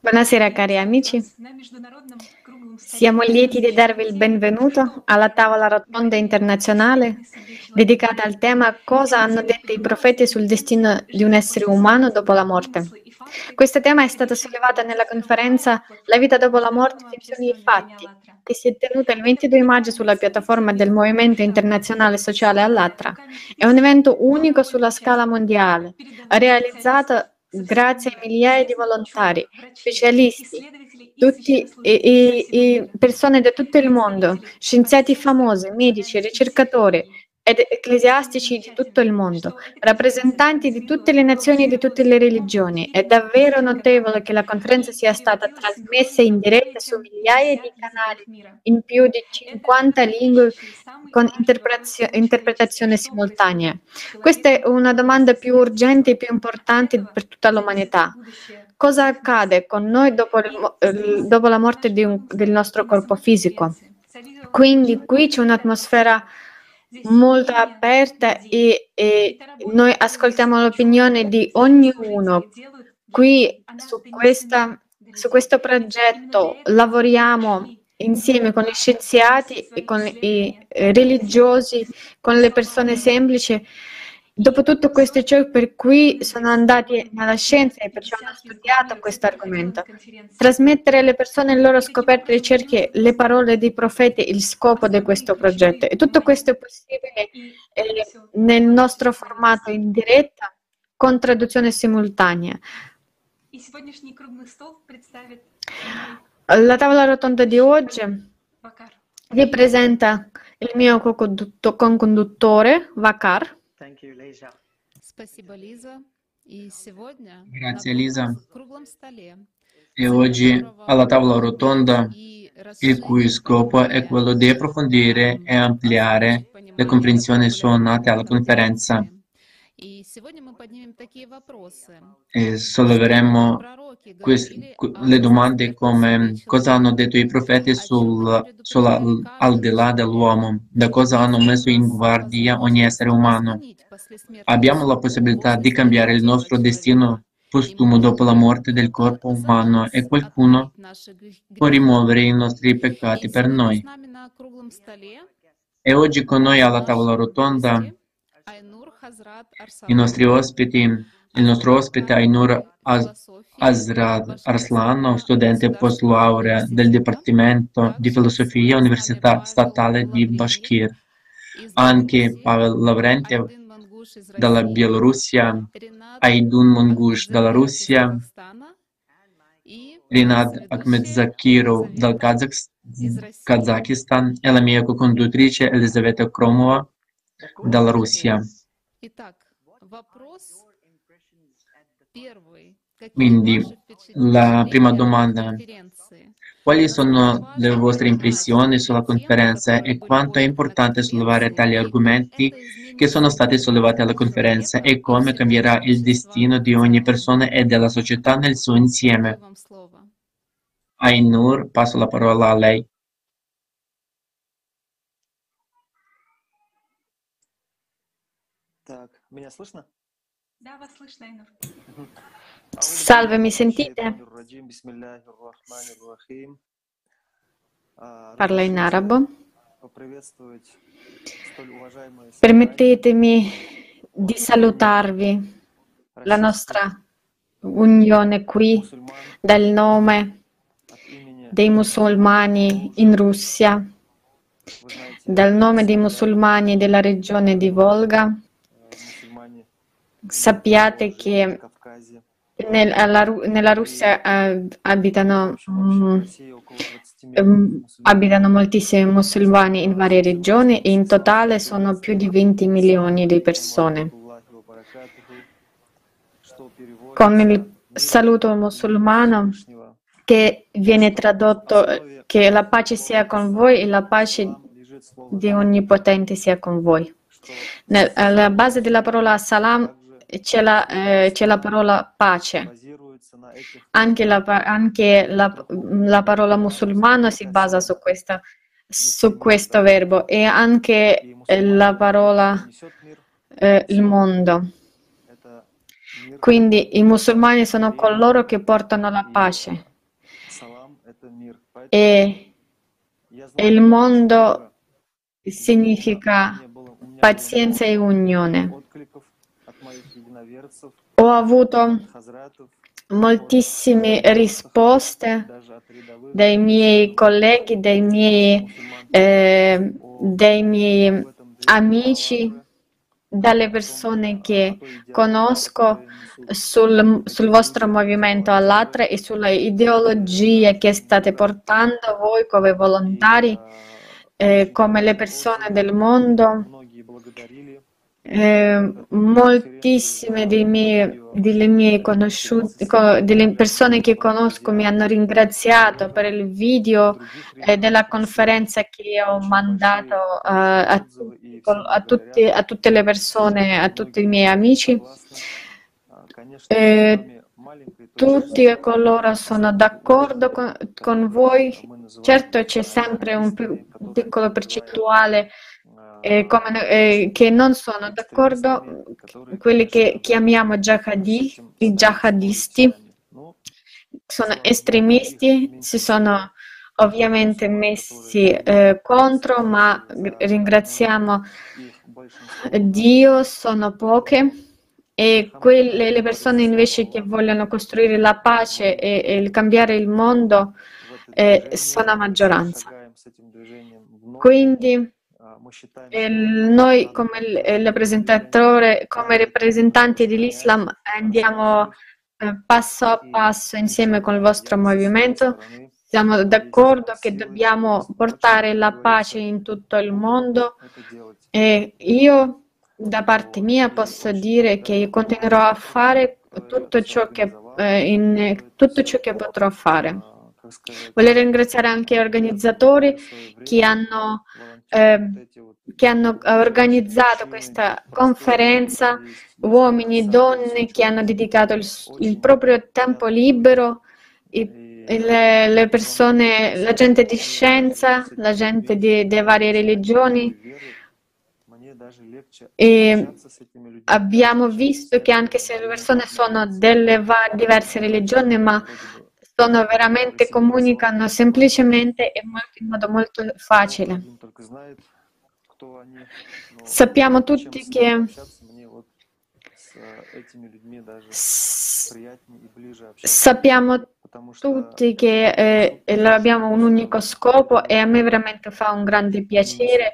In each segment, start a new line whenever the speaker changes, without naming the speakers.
Buonasera cari amici, siamo lieti di darvi il benvenuto alla tavola rotonda internazionale dedicata al tema Cosa hanno detto i profeti sul destino di un essere umano dopo la morte. Questo tema è stato sollevato nella conferenza La vita dopo la morte, finzioni e fatti, che si è tenuta il 22 maggio sulla piattaforma del Movimento Internazionale Sociale all'Atra. È un evento unico sulla scala mondiale, realizzato grazie a migliaia di volontari, specialisti, tutti i, i, i persone da tutto il mondo, scienziati famosi, medici, ricercatori, ed ecclesiastici di tutto il mondo, rappresentanti di tutte le nazioni e di tutte le religioni. È davvero notevole che la conferenza sia stata trasmessa in diretta su migliaia di canali in più di 50 lingue con interpretazio- interpretazione simultanea. Questa è una domanda più urgente e più importante per tutta l'umanità. Cosa accade con noi dopo, il, dopo la morte un, del nostro corpo fisico? Quindi qui c'è un'atmosfera molto aperta e, e noi ascoltiamo l'opinione di ognuno. Qui su, questa, su questo progetto lavoriamo insieme con gli scienziati, con i religiosi, con le persone semplici Dopo tutto questo ciò per cui sono andati nella scienza e perciò hanno studiato questo argomento. Trasmettere alle persone le loro scoperte e ricerche, le parole dei profeti, il scopo di questo progetto. E tutto questo è possibile eh, nel nostro formato in diretta con traduzione simultanea. La tavola rotonda di oggi vi presenta il mio co-conduttore, Vakar.
Grazie Elisa. E oggi alla tavola rotonda il cui scopo è quello di approfondire e ampliare le comprensioni suonate alla conferenza e solleveremo queste, le domande come cosa hanno detto i profeti sul, sull'aldilà dell'uomo, da cosa hanno messo in guardia ogni essere umano. Abbiamo la possibilità di cambiare il nostro destino postumo dopo la morte del corpo umano e qualcuno può rimuovere i nostri peccati per noi. E oggi con noi alla tavola rotonda i nostri ospiti, il nostro ospite Ainur Azrad Arslan, studente post laurea del Dipartimento di Filosofia Università Statale di Bashkir. Anche Pavel Lavrentiev dalla Bielorussia, Aidun Mongush dalla Russia, Rinad Akhmedzakirov dal Kazakistan e la mia co-conduttrice Elisaveta Kromova dalla Russia. Quindi la prima domanda, quali sono le vostre impressioni sulla conferenza e quanto è importante sollevare tali argomenti che sono stati sollevati alla conferenza e come cambierà il destino di ogni persona e della società nel suo insieme? Ainur, passo la parola a lei.
Меня слышно? Да, вас слышно, Инур. Salve, mi sentite? Parla in arabo. Permettetemi di salutarvi, la nostra unione qui, dal nome dei musulmani in Russia, dal nome dei musulmani della regione di Volga sappiate che nella, nella Russia eh, abitano, um, um, abitano moltissimi musulmani in varie regioni e in totale sono più di 20 milioni di persone. Con il saluto musulmano che viene tradotto che la pace sia con voi e la pace di Onnipotente sia con voi. Alla base della parola salam c'è la, eh, c'è la parola pace. Anche, la, anche la, la, parola musulmano si basa su, questa, su questo verbo e anche la parola eh, il mondo. Quindi i musulmani sono coloro che portano la pace e il mondo significa pazienza e unione. Ho avuto moltissime risposte dai miei colleghi, dai miei, eh, dai miei amici, dalle persone che conosco sul, sul vostro movimento all'altra e sulle ideologie che state portando voi come volontari, eh, come le persone del mondo. Eh, moltissime miei, delle mie conosciute, delle persone che conosco mi hanno ringraziato per il video eh, della conferenza che ho mandato uh, a, a, tutti, a, tutte le persone, a tutti i miei amici. Eh, tutti coloro sono d'accordo con, con voi. Certo c'è sempre un, un piccolo percentuale eh, come, eh, che non sono d'accordo, quelli che chiamiamo jihadi, i jihadisti, sono estremisti, si sono ovviamente messi eh, contro, ma ringraziamo Dio, sono poche e quelle le persone invece che vogliono costruire la pace e, e cambiare il mondo eh, sono maggioranza. Quindi noi come rappresentatore, come rappresentanti dell'Islam andiamo eh, passo a passo insieme con il vostro movimento. Siamo d'accordo che dobbiamo portare la pace in tutto il mondo. E io da parte mia posso dire che continuerò a fare tutto ciò che, eh, in, tutto ciò che potrò fare. Voglio ringraziare anche gli organizzatori che hanno, eh, che hanno organizzato questa conferenza, uomini e donne che hanno dedicato il, il proprio tempo libero, i, le, le, persone, la gente di scienza, la gente di, varie religioni. E abbiamo visto che anche se le persone sono delle diverse religioni, ma sono veramente, comunicano semplicemente e in modo molto facile. Sappiamo tutti che sappiamo tutti che eh, abbiamo un unico scopo e a me veramente fa un grande piacere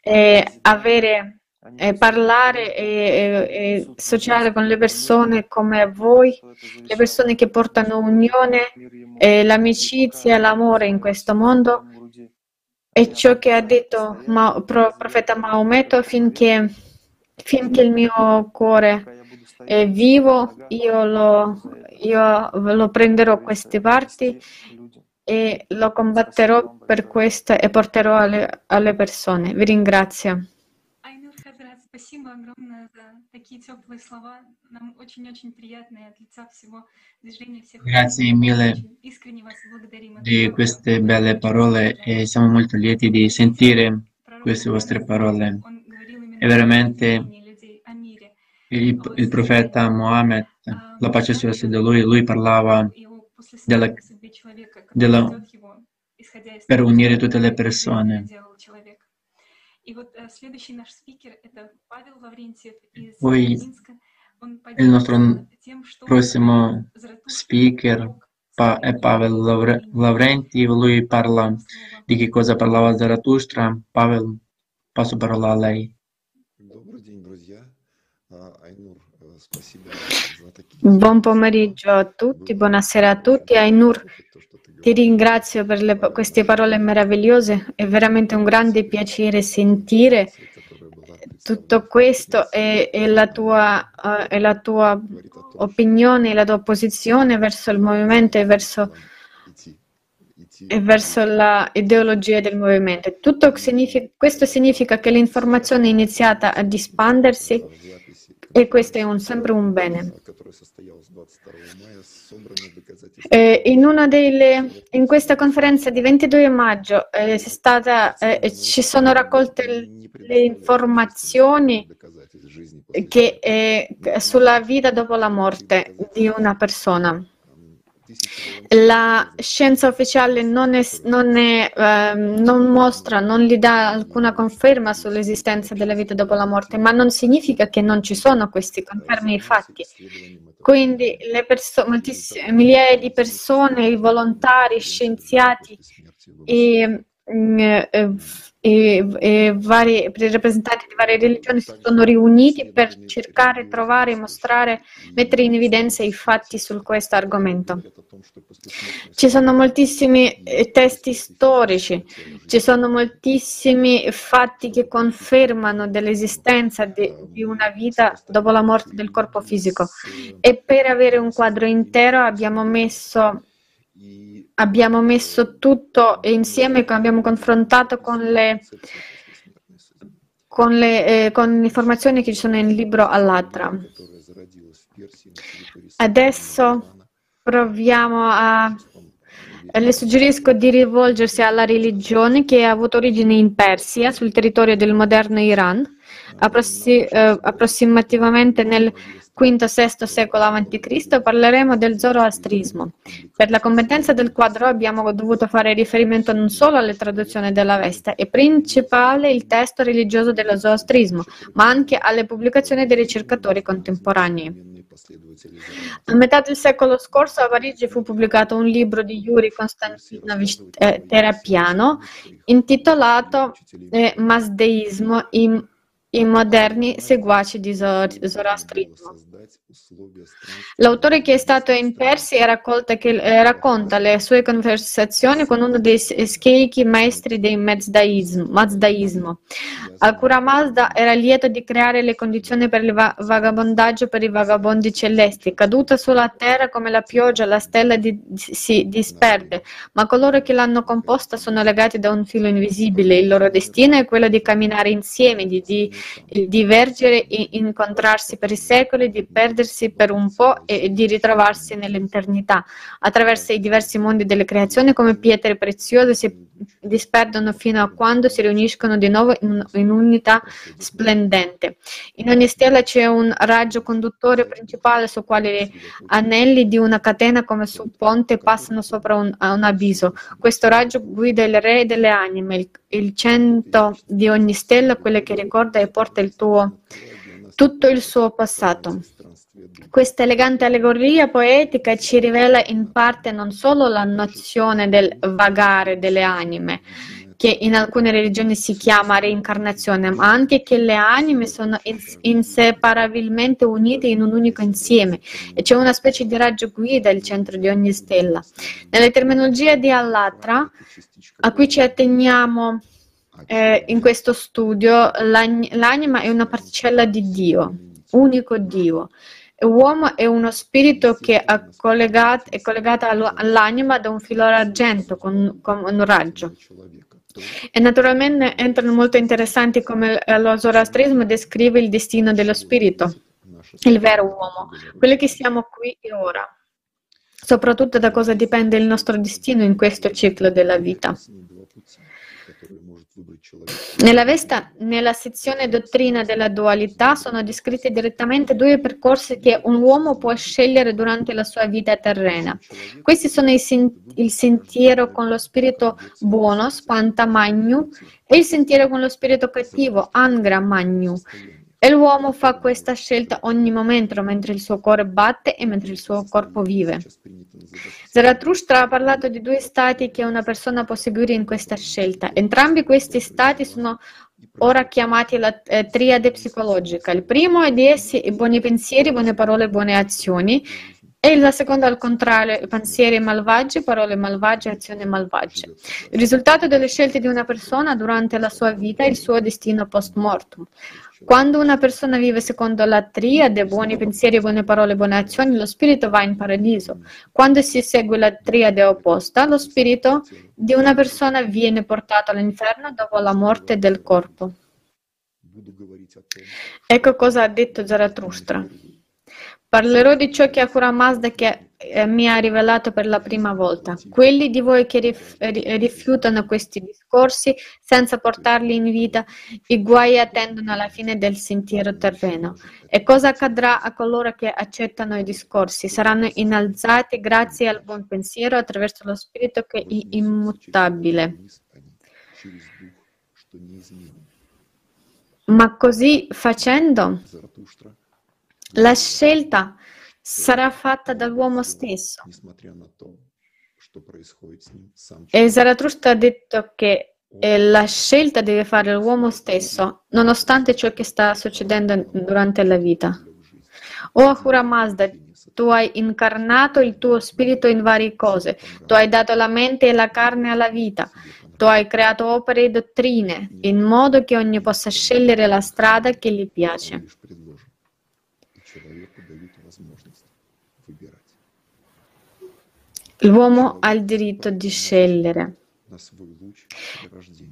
eh, avere eh, parlare e, e, e, sociare con le persone come voi, le persone che portano unione, eh, l'amicizia, l'amore in questo mondo. E ciò che ha detto il profeta Maometto finché, finché il mio cuore è vivo, io lo, io lo prenderò queste parti e lo combatterò per questo e porterò alle, alle persone. Vi ringrazio.
Спасибо огромное за такие теплые слова. Нам очень-очень приятно и от лица всего движения всех.
Grazie mille
искренне вас благодарим.
di queste belle parole e siamo molto lieti di sentire queste vostre parole. È veramente il, il profeta Mohammed, la pace sia su di lui, lui parlava della, della, per unire tutte le persone. Poi il nostro prossimo speaker è Pavel Lavrenti, lui parla di che cosa parlava Zarathustra. Pavel, passo parola a lei.
Buon pomeriggio a tutti, buonasera a tutti. Ainur, ti ringrazio per le, queste parole meravigliose, è veramente un grande piacere sentire tutto questo e, e, la, tua, uh, e la tua opinione, la tua posizione verso il movimento e verso, e verso l'ideologia del movimento. Tutto significa, questo significa che l'informazione è iniziata ad espandersi e questo è un, sempre un bene. Eh, in, delle, in, questa conferenza di 22 maggio eh, stata, eh, ci sono raccolte le informazioni che, eh, sulla vita dopo la morte di una persona. La scienza ufficiale non, è, non, è, eh, non, mostra, non gli dà alcuna conferma sull'esistenza della vita dopo la morte, ma non significa che non ci sono questi confermi fatti. Quindi perso- migliaia di persone, i volontari, scienziati e, mm, eh, e, e vari rappresentanti di varie religioni si sono riuniti per cercare, trovare, mostrare, mettere in evidenza i fatti su questo argomento. Ci sono moltissimi eh, testi storici, ci sono moltissimi fatti che confermano dell'esistenza di, di una vita dopo la morte del corpo fisico e per avere un quadro intero abbiamo messo abbiamo messo tutto insieme, abbiamo confrontato con le, con le, eh, con le informazioni che ci sono nel libro Allatra. Adesso proviamo a... Le suggerisco di rivolgersi alla religione che ha avuto origine in Persia, sul territorio del moderno Iran, approssi- eh, approssimativamente nel V-VI secolo a.C. parleremo del zoroastrismo. Per la competenza del quadro abbiamo dovuto fare riferimento non solo alle traduzioni della Vesta, è principale il testo religioso dello zoroastrismo, ma anche alle pubblicazioni dei ricercatori contemporanei. A metà del secolo scorso a Parigi fu pubblicato un libro di Yuri Konstantinovich eh, Terapiano intitolato eh, Masdeismo in i moderni seguaci di Zoroastrismo. L'autore che è stato in Persia che, eh, racconta le sue conversazioni con uno dei schichi maestri del Mazdaismo. Alcura Mazda era lieto di creare le condizioni per il va- vagabondaggio per i vagabondi celesti. Caduta sulla terra come la pioggia, la stella di- si disperde, ma coloro che l'hanno composta sono legati da un filo invisibile. Il loro destino è quello di camminare insieme, di, di divergere, incontrarsi per i secoli, di perdersi per un po' e di ritrovarsi nell'eternità. Attraverso i diversi mondi delle creazioni come pietre preziose si disperdono fino a quando si riuniscono di nuovo in, in unità splendente. In ogni stella c'è un raggio conduttore principale su quale anelli di una catena come su un ponte passano sopra un, un abisso. Questo raggio guida il re delle anime, il, il centro di ogni stella, quelle che ricorda e porta il tuo, tutto il suo passato. Questa elegante allegoria poetica ci rivela in parte non solo la nozione del vagare delle anime, che in alcune religioni si chiama reincarnazione, ma anche che le anime sono inseparabilmente unite in un unico insieme e c'è una specie di raggio guida al centro di ogni stella. Nella terminologia di Allatra, a cui ci atteniamo eh, in questo studio, l'anima è una particella di Dio, unico Dio. L'uomo è uno spirito che è collegato, è collegato all'anima da un filo d'argento con, con un raggio. E naturalmente entrano molto interessanti come lo zoroastrismo descrive il destino dello spirito, il vero uomo, quello che siamo qui e ora. Soprattutto da cosa dipende il nostro destino in questo ciclo della vita. Nella Vesta, nella sezione dottrina della dualità, sono descritti direttamente due percorsi che un uomo può scegliere durante la sua vita terrena. Questi sono il sentiero con lo spirito buono, Spanta Magnu, e il sentiero con lo spirito cattivo, Angra Magnu. E l'uomo fa questa scelta ogni momento mentre il suo cuore batte e mentre il suo corpo vive. Zarathustra ha parlato di due stati che una persona può seguire in questa scelta. Entrambi questi stati sono ora chiamati la eh, triade psicologica. Il primo è di essi i buoni pensieri, buone parole, buone azioni. E la seconda al contrario, pensieri malvagi, parole malvagie, azioni malvagie. Il risultato delle scelte di una persona durante la sua vita è il suo destino post mortem. Quando una persona vive secondo la triade, buoni pensieri, buone parole, buone azioni, lo spirito va in paradiso. Quando si segue la triade opposta, lo spirito di una persona viene portato all'inferno dopo la morte del corpo. Ecco cosa ha detto Zarathustra. Parlerò di ciò che Ahura Mazda che, mi ha rivelato per la prima volta. Quelli di voi che rif- rifiutano questi discorsi senza portarli in vita, i guai attendono alla fine del sentiero terreno. E cosa accadrà a coloro che accettano i discorsi? Saranno innalzati grazie al buon pensiero attraverso lo spirito che è immutabile. Ma così facendo, la scelta sarà fatta dall'uomo stesso. E Zarathustra ha detto che eh, la scelta deve fare l'uomo stesso, nonostante ciò che sta succedendo durante la vita. O Ahura Mazda, tu hai incarnato il tuo spirito in varie cose, tu hai dato la mente e la carne alla vita, tu hai creato opere e dottrine, in modo che ogni possa scegliere la strada che gli piace. L'uomo ha il diritto di scegliere.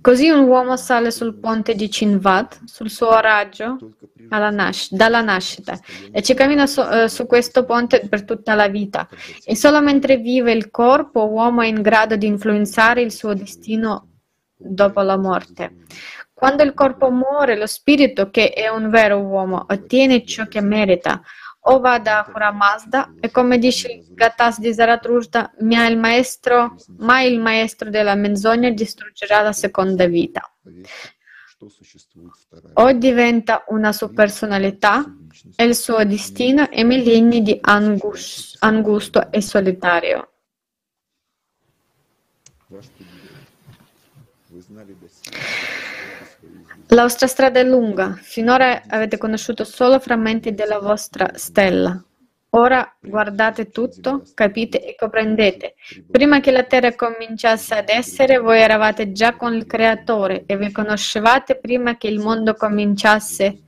Così un uomo sale sul ponte di Cinvat, sul suo raggio nas- dalla nascita, e ci cammina su, uh, su questo ponte per tutta la vita. E solo mentre vive il corpo, l'uomo è in grado di influenzare il suo destino dopo la morte. Quando il corpo muore, lo spirito, che è un vero uomo, ottiene ciò che merita o vada a Mazda e come dice Gattas di Zarathustra, mai il maestro, mai il maestro della menzogna distruggerà la seconda vita. O diventa una sua personalità e il suo destino è millenni di angus, angusto e solitario. La vostra strada è lunga, finora avete conosciuto solo frammenti della vostra stella. Ora guardate tutto, capite e comprendete. Prima che la Terra cominciasse ad essere, voi eravate già con il Creatore e vi conoscevate prima che il mondo cominciasse.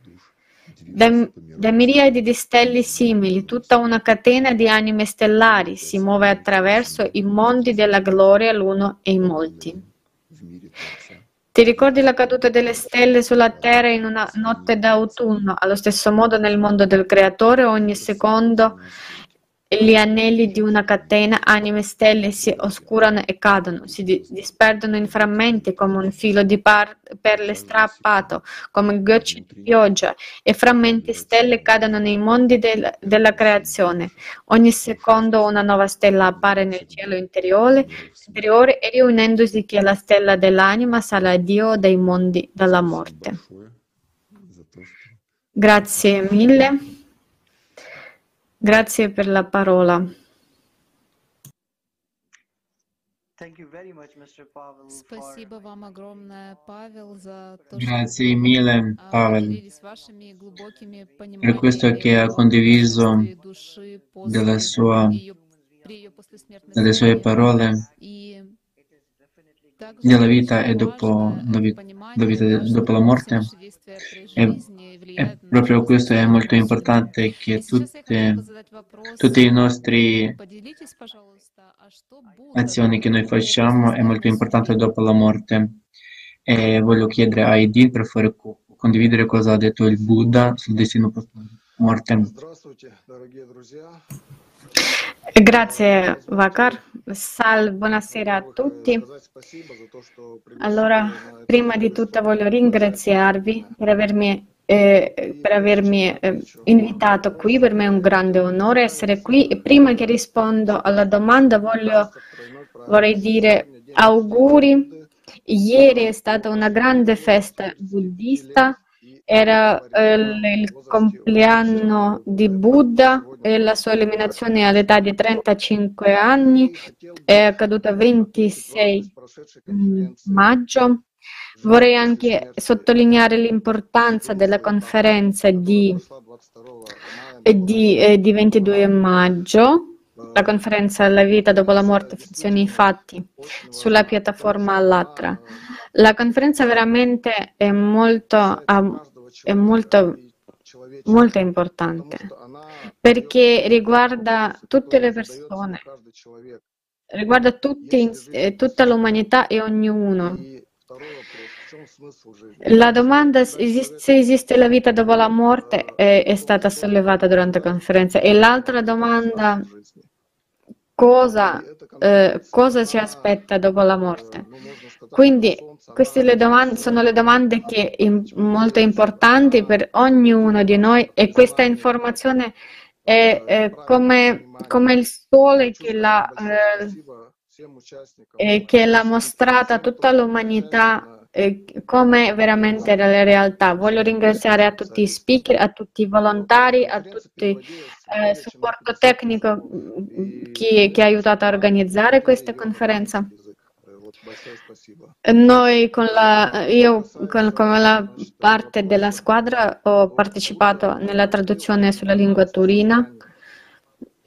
Da, da miriadi di stelle simili, tutta una catena di anime stellari si muove attraverso i mondi della gloria l'uno e i molti. Ti ricordi la caduta delle stelle sulla Terra in una notte d'autunno? Allo stesso modo nel mondo del Creatore ogni secondo gli anelli di una catena, anime stelle, si oscurano e cadono, si disperdono in frammenti come un filo di par- perle strappato, come gocce di pioggia, e frammenti stelle cadono nei mondi del- della creazione. Ogni secondo una nuova stella appare nel cielo interiore, interiore e riunendosi che la stella dell'anima a Dio dai mondi della morte. Grazie mille. Grazie per la parola.
Grazie mille, Pavel, per questo che ha condiviso della sua, delle sue parole della vita e dopo la vita, la vita dopo la morte. E, e, proprio questo è molto importante che tutte, tutte le nostre azioni che noi facciamo è molto importante dopo la morte. E voglio chiedere a Edil per fare condividere cosa ha detto il Buddha sul destino post morte.
Grazie Vakar, Sal, buonasera a tutti. Allora, prima di tutto voglio ringraziarvi per avermi, eh, per avermi eh, invitato qui, per me è un grande onore essere qui. E prima che rispondo alla domanda voglio, vorrei dire auguri. Ieri è stata una grande festa buddista era eh, il compleanno di Buddha e la sua eliminazione all'età di 35 anni è accaduta 26 mm, maggio. Vorrei anche sottolineare l'importanza della conferenza di, di, eh, di 22 maggio la conferenza La vita dopo la morte, finzioni e fatti sulla piattaforma Allatra. La conferenza veramente è molto, è molto, molto importante perché riguarda tutte le persone, riguarda tutti, eh, tutta l'umanità e ognuno. La domanda se esiste la vita dopo la morte è, è stata sollevata durante la conferenza e l'altra domanda cosa, eh, cosa ci aspetta dopo la morte. Quindi queste le domande, sono le domande che in, molto importanti per ognuno di noi e questa informazione è, è come, come, il sole che l'ha, eh, che l'ha mostrata tutta l'umanità come veramente era la realtà. Voglio ringraziare a tutti i speaker, a tutti i volontari, a tutti il eh, supporto tecnico che, che ha aiutato a organizzare questa conferenza. Noi con la, io con, con, la parte della squadra ho partecipato nella traduzione sulla lingua turina.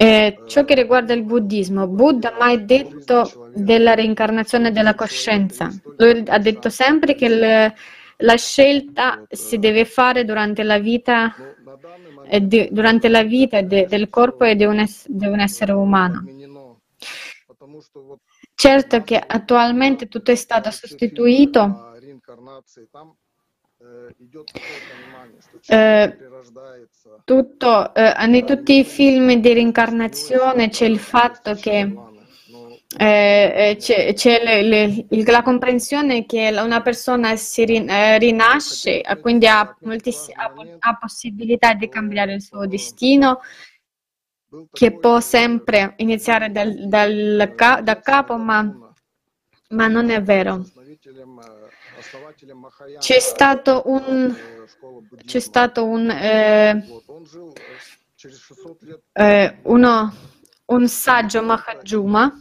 E ciò che riguarda il buddismo, Buddha ha mai detto della reincarnazione della coscienza. Lui ha detto sempre che le, la scelta si deve fare durante la vita, di, durante la vita de, del corpo e di un, es, di un essere umano. Certo che attualmente tutto è stato sostituito. Eh, tutto, eh, in tutti i film di reincarnazione c'è il fatto che eh, c'è, c'è le, le, la comprensione che una persona si rinasce, quindi ha, ha, ha possibilità di cambiare il suo destino che può sempre iniziare dal, dal, da capo, ma, ma non è vero. C'è stato un, c'è stato un, eh, eh, uno, un saggio Mahajuma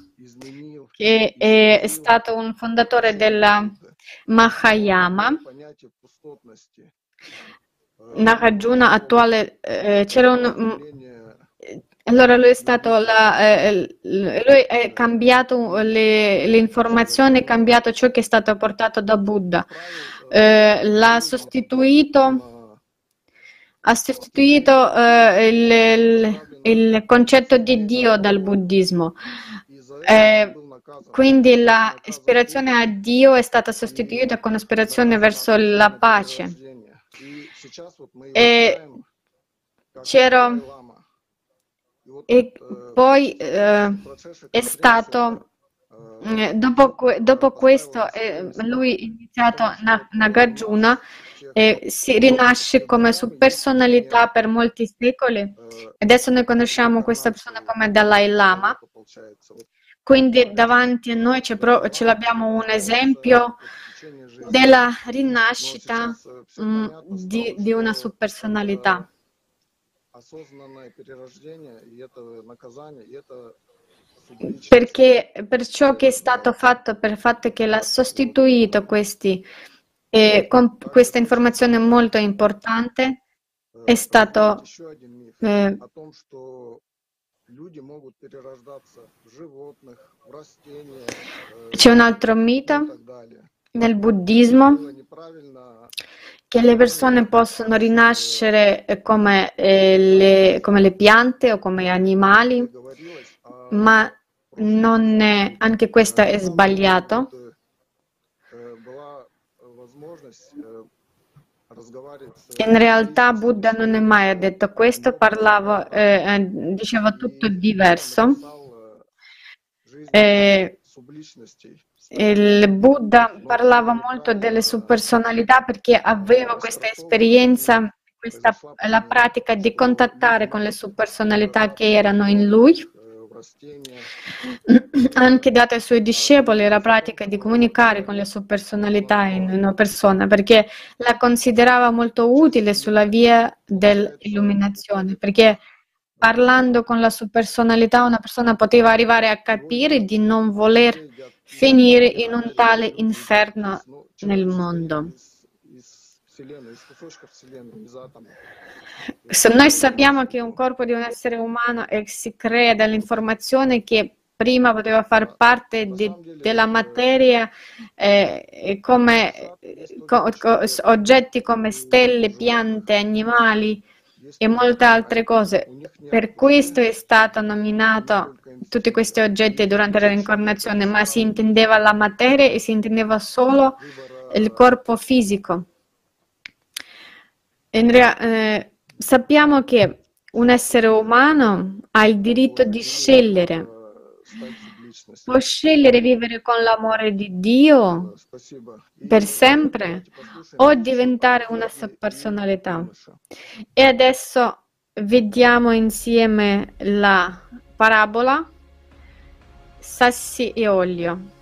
che è stato un fondatore della Mahayama. Nagarjuna attuale, eh, c'era un, allora lui è stato la, eh, lui è cambiato le, le, informazioni, è cambiato ciò che è stato portato da Buddha. Eh, l'ha sostituito, ha sostituito eh, il, il, il, concetto di Dio dal buddismo. Eh, quindi l'ispirazione a Dio è stata sostituita con l'ispirazione verso la pace. E c'era e poi eh, è stato, eh, dopo, dopo, questo, eh, lui ha iniziato Nagarjuna e si rinasce come su personalità per molti secoli. Adesso noi conosciamo questa persona come Dalai Lama. Quindi davanti a noi ce, ce l'abbiamo un esempio della rinascita mh, mm, di, di una subpersonalità perché per ciò che è stato fatto, per il fatto che l'ha sostituito questi, eh, con questa informazione molto importante, è stato eh, c'è un altro mito nel buddismo che le persone possono rinascere come, eh, le, come le, piante o come animali, ma è, anche questo è sbagliato. In realtà Buddha non è mai detto questo, parlavo, eh, diceva tutto diverso. Eh, il Buddha parlava molto delle sue personalità perché aveva questa esperienza, questa, la pratica di contattare con le sue personalità che erano in lui. Anche dato ai suoi discepoli la pratica di comunicare con le sue personalità in una persona perché la considerava molto utile sulla via dell'illuminazione perché parlando con la sua personalità una persona poteva arrivare a capire di non voler finire in un tale inferno nel mondo. Se noi sappiamo che un corpo di un essere umano si crea dall'informazione che prima poteva far parte di, della materia eh, come co, co, oggetti come stelle, piante, animali, e molte altre cose. Per questo è stato nominato tutti questi oggetti durante la reincarnazione, ma si intendeva la materia e si intendeva solo il corpo fisico. Rea- eh, sappiamo che un essere umano ha il diritto di scegliere. Può scegliere vivere con l'amore di Dio per sempre o diventare una sua personalità. E adesso vediamo insieme la parabola sassi e olio.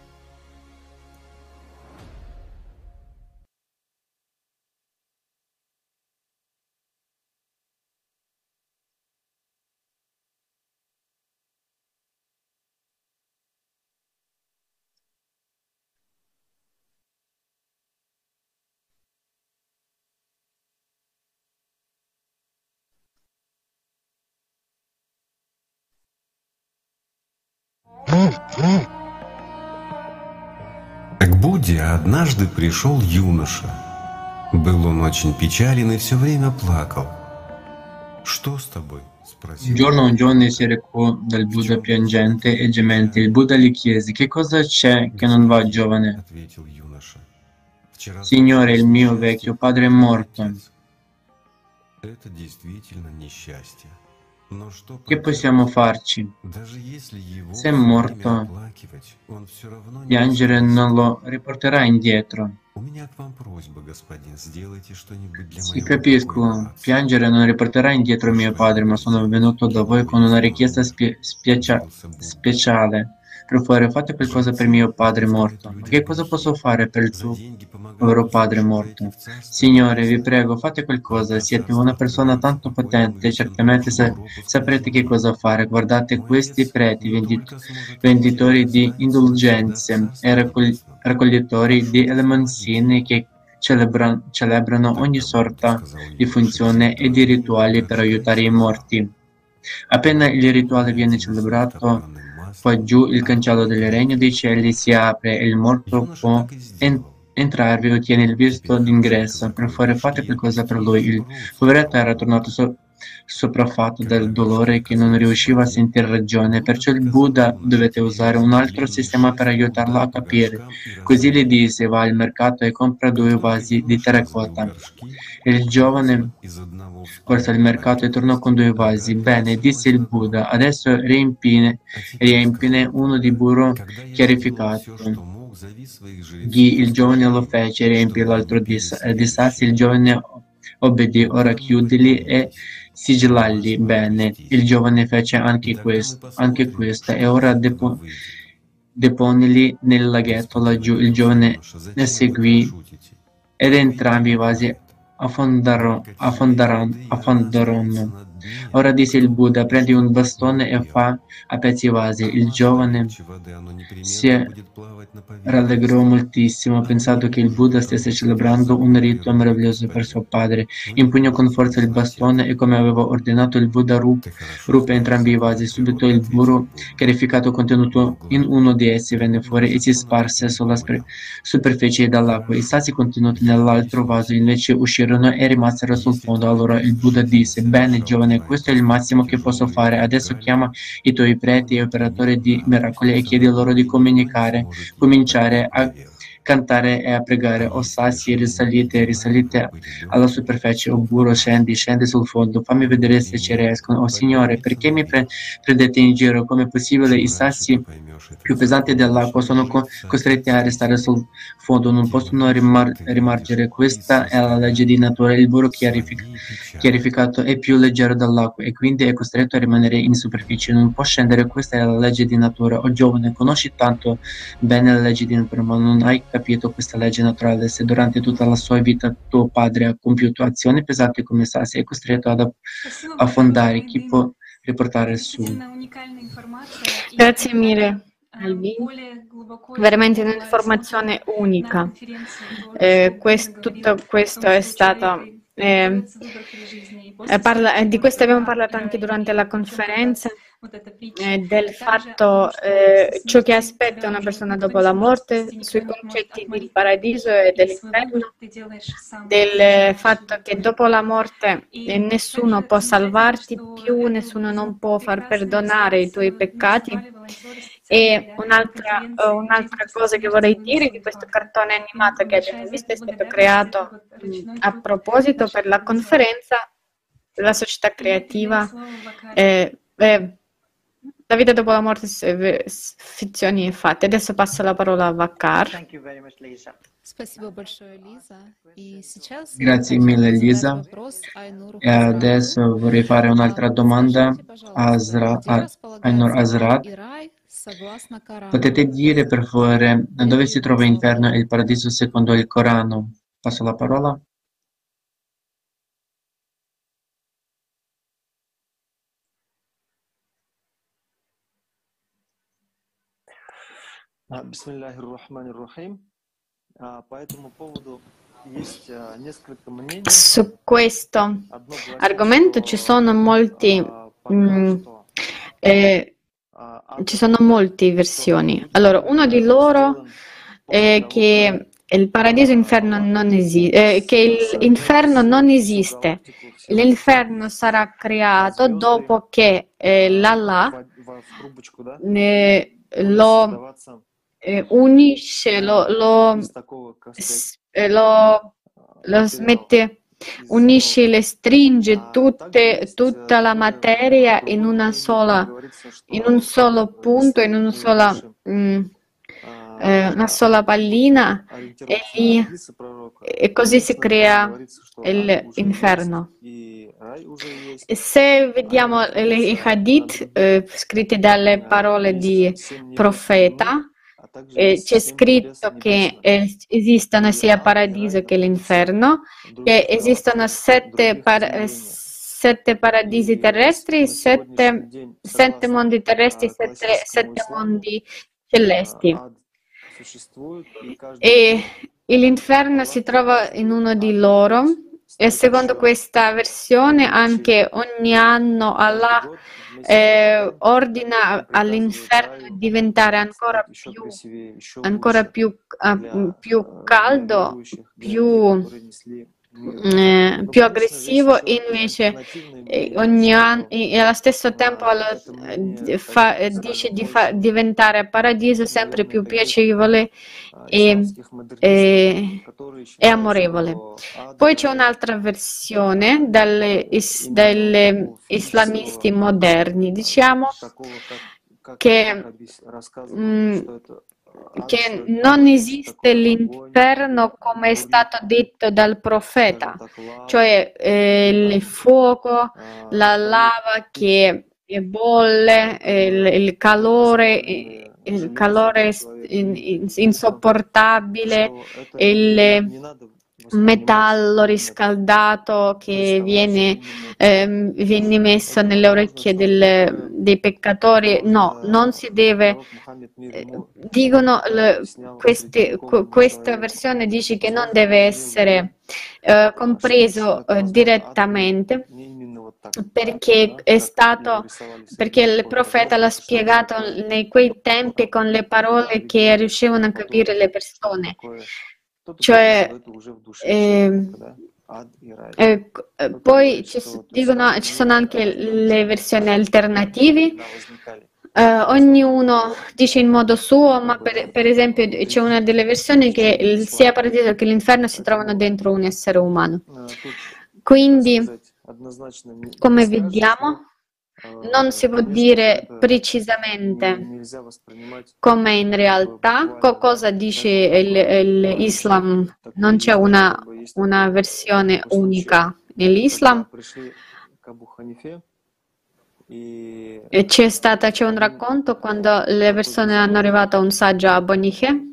К Будде однажды пришел юноша. Был он очень печален и все время плакал. Что с тобой?
Un giorno un giovane si recò dal Buddha piangente e gemente. Il Buddha gli chiese: Che cosa c'è che non va, giovane? Signore, il mio vecchio padre è morto. Che possiamo farci? Se è morto, piangere non lo riporterà indietro. Sì, capisco. Piangere non riporterà indietro mio padre, ma sono venuto da voi con una richiesta spie- spiacia- speciale. Per favore, fate qualcosa per mio padre morto. Ma che cosa posso fare per il tuo povero padre morto? Signore, vi prego, fate qualcosa. Siete una persona tanto potente, certamente sa- saprete che cosa fare. Guardate questi preti, vendit- venditori di indulgenze e raccogli- raccoglitori di elemoncini che celebra- celebrano ogni sorta di funzione e di rituali per aiutare i morti. Appena il rituale viene celebrato, poi giù il cancello del regno dei cieli si apre e il morto può en- entrarvi ottiene il visto d'ingresso. Per favore fate qualcosa per lui. Il poveretto era tornato so- sopraffatto dal dolore che non riusciva a sentire ragione, perciò il Buddha dovette usare un altro sistema per aiutarlo a capire. Così gli disse va al mercato e compra due vasi di terracotta. E il giovane corse al mercato e tornò con due vasi. Bene, disse il Buddha, adesso riempine, riempine uno di burro chiarificato. Ghi, il giovane lo fece, riempì l'altro di, di sassi, il giovane obbedì, ora chiudili e sigillarli bene. Il giovane fece anche questo, anche questo e ora depo, deponili nel laghetto laggiù. Il giovane ne seguì ed entrambi i vasi affondarono. affondarono. Ora disse il Buddha, prendi un bastone e fa a pezzi i vasi. Il giovane si rallegrò moltissimo, pensando che il Buddha stesse celebrando un rito meraviglioso per suo padre. Impugnò con forza il bastone e come aveva ordinato il Buddha ruppe, entrambi i vasi. Subito il burro chiarificato contenuto in uno di essi venne fuori e si sparse sulla superficie dall'acqua. I sassi contenuti nell'altro vaso invece uscirono e rimasero sul fondo. Allora il Buddha disse, bene giovane, questo è il massimo che posso fare. Adesso chiama i tuoi preti e operatori di miracoli e chiedi loro di comunicare, cominciare a cantare e a pregare, o sassi, risalite, risalite alla superficie, o burro, scendi, scendi sul fondo, fammi vedere se ci riescono. O Signore, perché mi pre- prendete in giro? Come è possibile i sassi più pesanti dell'acqua sono co- costretti a restare sul fondo, non possono rimar- rimargere. Questa è la legge di natura. Il burro chiarific- chiarificato è più leggero dell'acqua e quindi è costretto a rimanere in superficie, non può scendere. Questa è la legge di natura. O giovane, conosci tanto bene la legge di natura, ma non hai capito questa legge naturale. Se durante tutta la sua vita tuo padre ha compiuto azioni pesanti come sassi, è costretto ad affondare. Chi può riportare su?
Grazie mille. Albi. Veramente un'informazione unica. Eh, quest, tutto questo è stato. Eh, parla, di questo abbiamo parlato anche durante la conferenza. Eh, del fatto eh, ciò che aspetta una persona dopo la morte, sui concetti del paradiso e dell'inferno, del fatto che dopo la morte nessuno può salvarti più, nessuno non può far perdonare i tuoi peccati E un'altra, uh, un'altra, cosa che vorrei dire di questo cartone animato che abbiamo visto è stato creato mh, a proposito per la conferenza della società creativa eh, eh, La vita dopo la morte, fizioni e fatti. Adesso passo la parola a Vakar.
Grazie mille Lisa. E adesso vorrei fare un'altra domanda a, Azra, a Ainur Azrat. Potete dire per favore dove si trova l'inferno e il paradiso secondo il Corano? Passo la parola.
Su questo argomento ci sono molti, mm, eh, ci sono molte versioni. Allora, uno di loro è che il paradiso inferno non esiste, eh, che l'inferno non esiste. L'inferno sarà creato dopo che eh, l'Allah lo eh, unisce, lo, lo, eh, lo, lo smette, unisce, le stringe tutte, tutta la materia in una sola, in un solo punto, in una sola, mm, eh, una sola pallina e, lì, e così si crea l'inferno. Se vediamo i hadith eh, scritti dalle parole di profeta, eh, c'è scritto che eh, esistono sia paradiso che l'inferno, che esistono sette, par- sette paradisi terrestri, sette, sette mondi terrestri, sette, sette mondi celesti. E l'inferno si trova in uno di loro e secondo questa versione anche ogni anno Allah eh, ordina all'inferno di diventare ancora più, ancora più, uh, più caldo, più eh, più aggressivo invece eh, ogni anno e allo stesso tempo eh, fa, dice di fa, diventare paradiso sempre più piacevole e, e, e, amorevole. Poi c'è un'altra versione dagli islamisti moderni, diciamo, che mh, mm, che non esiste l'inferno come è stato detto dal profeta, cioè eh, il fuoco, la lava che bolle, il, il calore, il calore insopportabile, il metallo riscaldato che viene, eh, viene messo nelle orecchie del, dei peccatori. No, non si deve. Eh, dicono le, queste, questa versione dice che non deve essere eh, compreso eh, direttamente perché è stato perché il profeta l'ha spiegato nei quei tempi con le parole che riuscivano a capire le persone cioè, eh, eh, poi ci, dicono, ci sono anche le versioni alternative. Uh, ognuno dice in modo suo, ma per, per, esempio c'è una delle versioni che sia paradiso che l'inferno si trovano dentro un essere umano. Quindi, come vediamo, non si può dire precisamente come in realtà. cosa dice l'Islam, non c'è una, una versione unica nell'Islam. E c'è, stata, c'è un racconto quando le persone hanno arrivato a un saggio a Boniche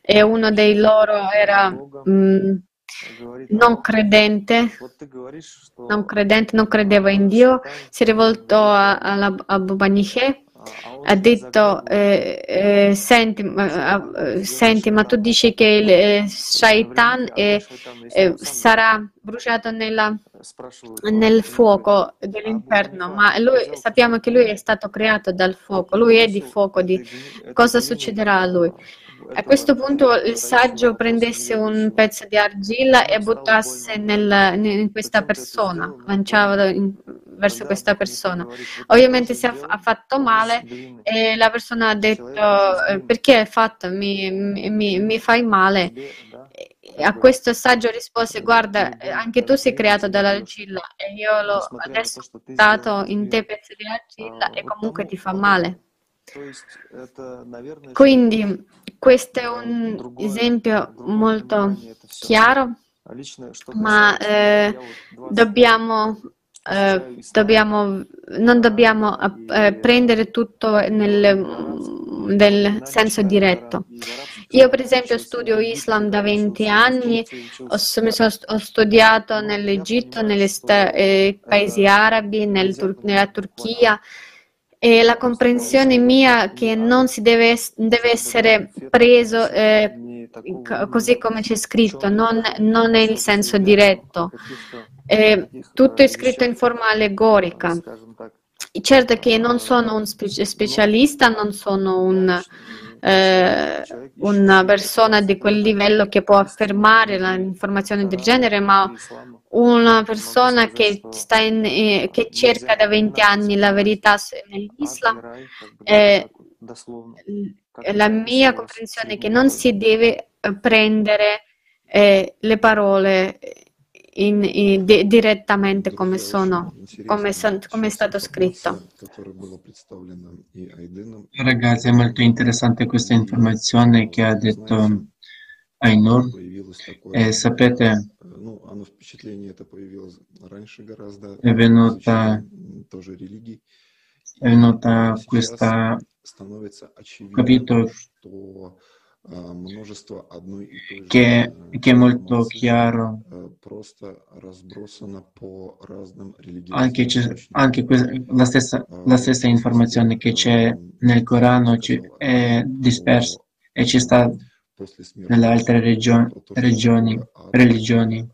e uno dei loro era mh, mm, non credente, non credente, non credeva in Dio, si rivoltò a, a, a Bubaniche, ha detto, eh, eh, senti, eh, senti, ma tu dici che il eh, Shaitan eh, sarà bruciato nella, nel fuoco dell'inferno, ma lui, sappiamo che lui è stato creato dal fuoco, lui è di fuoco, di cosa succederà a lui? A questo punto il saggio prendesse un pezzo di argilla e buttasse nel, in questa persona, lanciava in, verso questa persona. Ovviamente se ha, fatto male e la persona ha detto eh, perché hai fatto, mi, mi, mi fai male. A questo saggio rispose guarda anche tu sei creato dall'argilla e io l'ho adesso dato in te pezzi di argilla e comunque ti fa male. Quindi questo è un esempio molto chiaro, ma eh, dobbiamo, eh, dobbiamo, non dobbiamo eh, prendere tutto nel, nel senso diretto. Io per esempio studio Islam da 20 anni, ho, ho studiato nell'Egitto, negli eh, paesi arabi, nel, nella Turchia e la comprensione mia che non si deve, deve essere preso eh, così come c'è scritto, non, non, è il senso diretto. Eh, tutto è scritto in forma allegorica. Certo che non sono un specialista, non sono un, eh, una persona di quel livello che può affermare l'informazione del genere, ma una persona che, in, eh, che, cerca da 20 anni la verità nell'Islam, eh, la mia comprensione è che non si deve eh, prendere eh, le parole in, in, di, direttamente come sono, come, come, è stato scritto.
Ragazzi, è molto interessante questa informazione che ha detto Ainur. E sapete, è venuta, è venuta questa capito che, che, è molto chiaro anche, anche la, stessa, la, stessa, informazione che c'è nel Corano è dispersa e ci sta nelle altre regioni, religioni.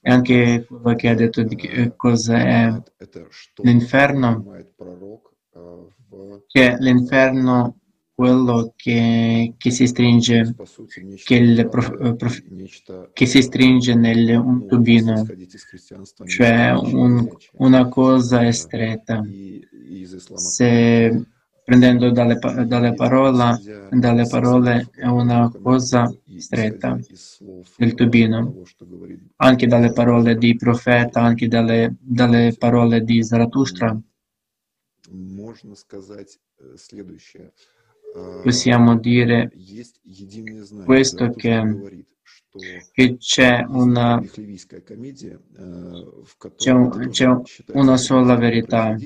E anche quello che ha detto di cosa è l'inferno, che l'inferno quello che, che, si stringe, che, prof, prof, che, si stringe nel un tubino, cioè un, una cosa è stretta. Se prendendo dalle, dalle, parola, dalle parole è una cosa stretta del tubino, anche dalle parole di profeta, anche dalle, dalle parole di Zarathustra. Possiamo dire questo che che c'è una, c'è, un, c'è una sola verità.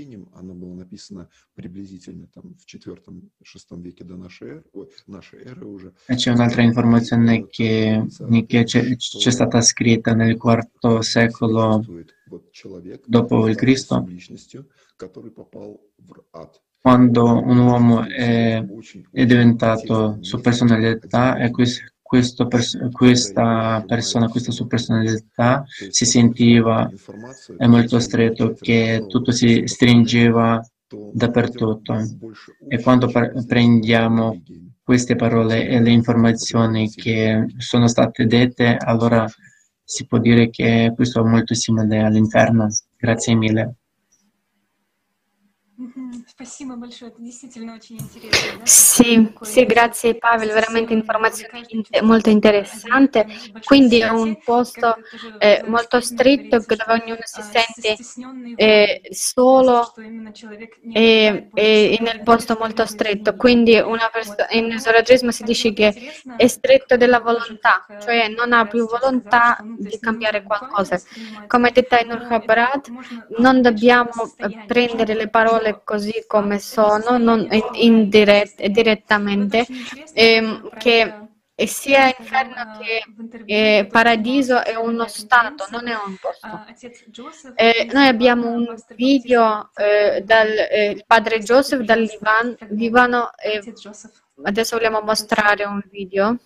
E c'è un'altra informazione che, che c'è, c'è, stata scritta nel IV secolo dopo il Cristo, quando un uomo è, è diventato su personalità e questo questa persona, questa sua personalità si sentiva è molto stretto, che tutto si stringeva dappertutto. E quando prendiamo queste parole e le informazioni che sono state dette, allora si può dire che questo è molto simile all'inferno. Grazie mille.
Sì, sì, grazie Pavel, veramente informazione molto interessante. Quindi è un posto eh, molto stretto dove ognuno si sente eh, solo e, e, nel posto molto stretto. Quindi perso- in Zoroastrismo si dice che è stretto della volontà, cioè non ha più volontà di cambiare qualcosa. Come detto in Urhabharat, non dobbiamo prendere le parole così come sono, non indirett- direttamente, ehm, che sia inferno che eh, paradiso è uno stato, non è un posto. Eh, noi abbiamo un video eh, dal eh, padre Joseph dal Liban, Libano e adesso vogliamo mostrare un video.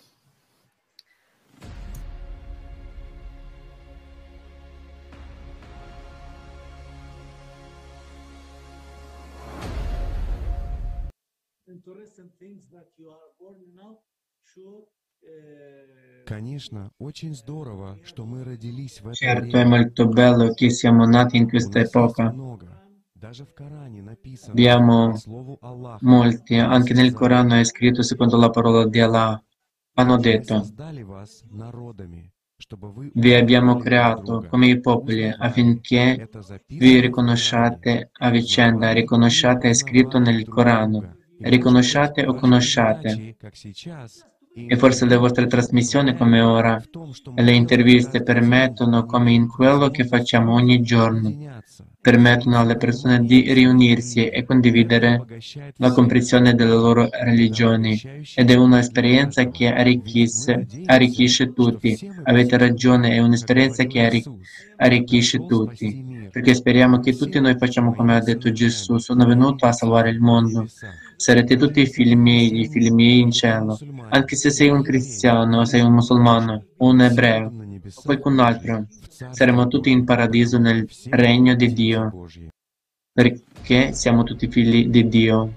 Certo, è molto bello che siamo nati in questa epoca. Abbiamo molti, anche nel Corano è scritto secondo la parola di Allah. Hanno detto, vi abbiamo creato come i popoli affinché vi riconosciate a vicenda, riconosciate è scritto nel Corano, riconosciate o conosciate. E forse le vostre trasmissioni come ora e le interviste permettono, come in quello che facciamo ogni giorno, permettono alle persone di riunirsi e condividere la comprensione delle loro religioni ed è un'esperienza che arricchisce, arricchisce tutti. Avete ragione, è un'esperienza che arricchisce tutti, perché speriamo che tutti noi facciamo come ha detto Gesù, sono venuto a salvare il mondo. Sarete tutti figli miei, figli miei in cielo, anche se sei un cristiano, sei un musulmano, un ebreo o qualcun altro. Saremo tutti in paradiso nel regno di Dio, perché siamo tutti figli di Dio.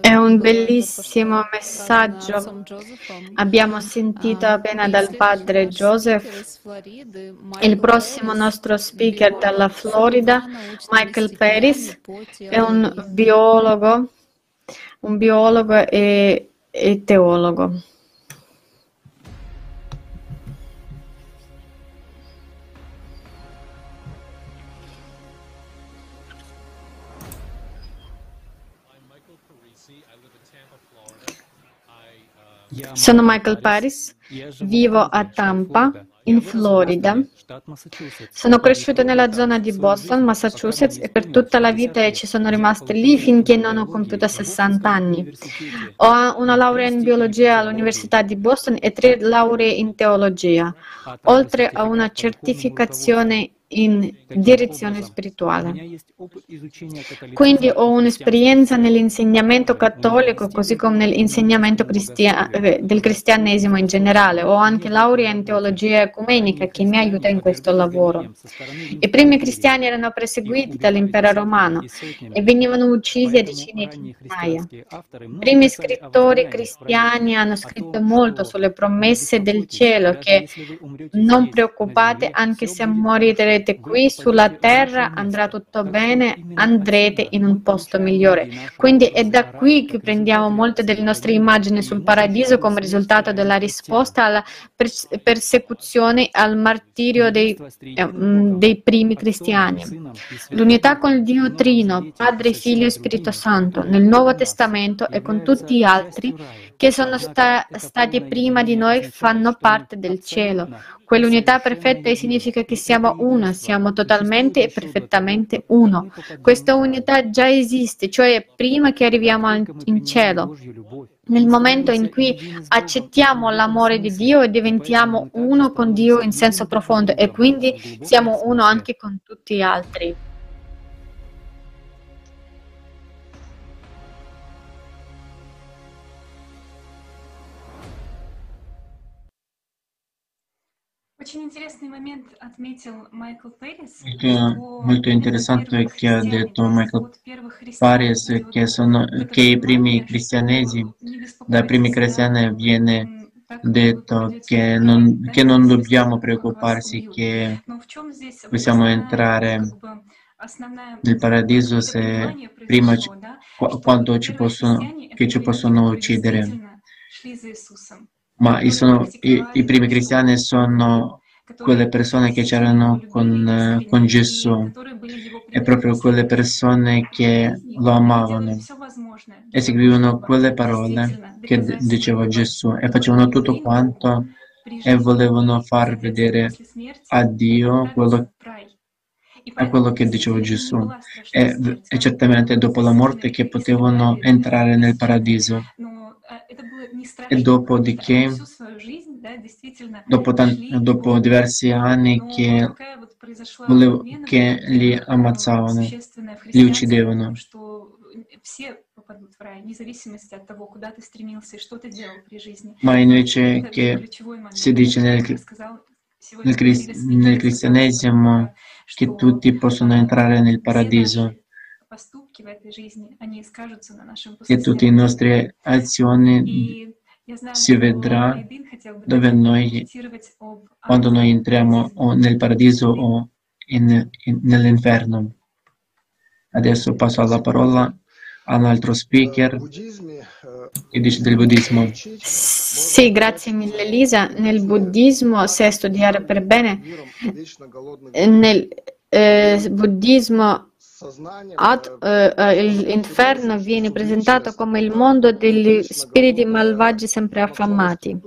È un bellissimo messaggio. Abbiamo sentito appena dal padre Joseph. Il prossimo nostro speaker dalla Florida, Michael Paris, è un biologo, un biologo e, e teologo. Sono Michael Paris, vivo a Tampa, in Florida. Sono cresciuto nella zona di Boston, Massachusetts e per tutta la vita ci sono rimasto lì finché non ho compiuto 60 anni. Ho una laurea in biologia all'Università di Boston e tre lauree in teologia, oltre a una certificazione in direzione spirituale. Quindi ho un'esperienza nell'insegnamento cattolico così come nell'insegnamento cristia- eh, del cristianesimo in generale. Ho anche laurea in teologia ecumenica che mi aiuta in questo lavoro. I primi cristiani erano perseguiti dall'impero romano e venivano uccisi a decine di migliaia. I primi scrittori cristiani hanno scritto molto sulle promesse del cielo che non preoccupate anche se morite sarete qui sulla terra, andrà tutto bene, andrete in un posto migliore. Quindi è da qui che prendiamo molte delle nostre immagini sul paradiso come risultato della risposta alla pers- persecuzione, al martirio dei, eh, mm, dei primi cristiani. L'unità con il Dio Trino, Padre, Figlio e Spirito Santo, nel Nuovo Testamento e con tutti gli altri che sono sta- stati prima di noi fanno parte del cielo. Quell'unità perfetta significa che siamo uno, siamo totalmente e perfettamente uno. Questa unità già esiste, cioè prima che arriviamo in cielo. Nel momento in cui accettiamo l'amore di Dio e diventiamo uno con Dio in senso profondo e quindi siamo uno anche con tutti gli altri.
Molto interessante che ha detto Michael Paris che, sono, che i primi cristianesi, dai primi cristiani viene detto che non, che non dobbiamo preoccuparsi che possiamo entrare nel paradiso se prima quando ci possono, che ci possono uccidere ma i, sono, i, i, primi cristiani sono quelle persone che c'erano con, con, Gesù. E proprio quelle persone che lo amavano e seguivano quelle parole che diceva Gesù e facevano tutto quanto e volevano far vedere a Dio quello, a quello che diceva Gesù. E, e certamente dopo la morte che potevano entrare nel paradiso e dopodiché, dopo, tanti, dopo diversi anni che, volevo, che li ammazzavano, li uccidevano. Ma invece che si dice nel, nel, nel cristianesimo che tutti possono entrare nel paradiso, che tutte le nostre azioni si vedrà dove noi, quando noi entriamo o nel paradiso o in, in, nell'inferno. Adesso passo la parola a un altro speaker che dice del buddismo.
Sì, grazie mille Elisa. Nel buddismo, se studiare per bene, nel eh, buddismo Ad, eh, l'inferno viene presentato come il mondo degli spiriti malvagi sempre affamati.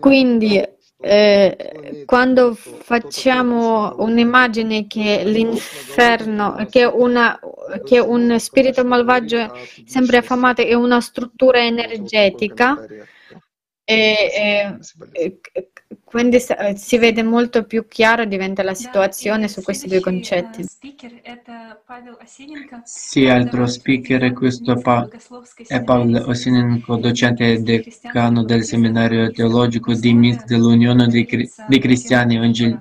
Quindi eh, quando facciamo un'immagine che l'inferno, che, una, che un spirito malvagio sempre affamato è una struttura energetica, e, e, quindi si vede molto più chiaro, diventa la situazione su questi due concetti.
Sì, altro speaker è questo pa- è Paolo Osinenko, docente e decano del seminario teologico di MIT dell'Unione dei, dei Cristiani Evangel-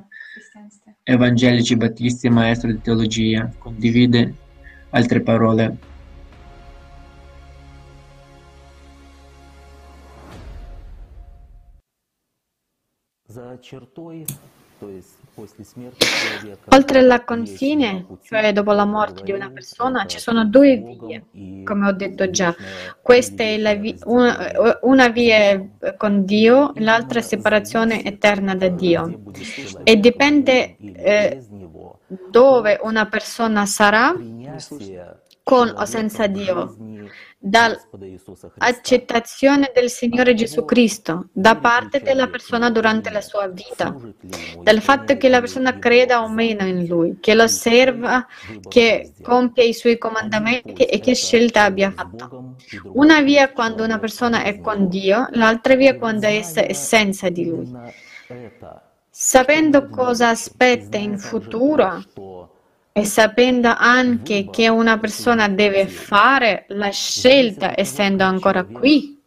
Evangelici Battisti, maestro di teologia. Condivide altre parole.
Oltre alla confine, cioè dopo la morte di una persona, ci sono due vie, come ho detto già. Questa è la via, una, una via con Dio, l'altra separazione eterna da Dio. E dipende eh, dove una persona sarà, con o senza Dio dall'accettazione del Signore Gesù Cristo da parte della persona durante la sua vita, dal fatto che la persona creda o meno in Lui, che lo osserva, che compie i Suoi comandamenti e che scelta abbia fatto. Una via quando una persona è con Dio, l'altra via quando essa è senza di Lui. Sapendo cosa aspetta in futuro, e sapendo anche che una persona deve fare la scelta essendo ancora qui,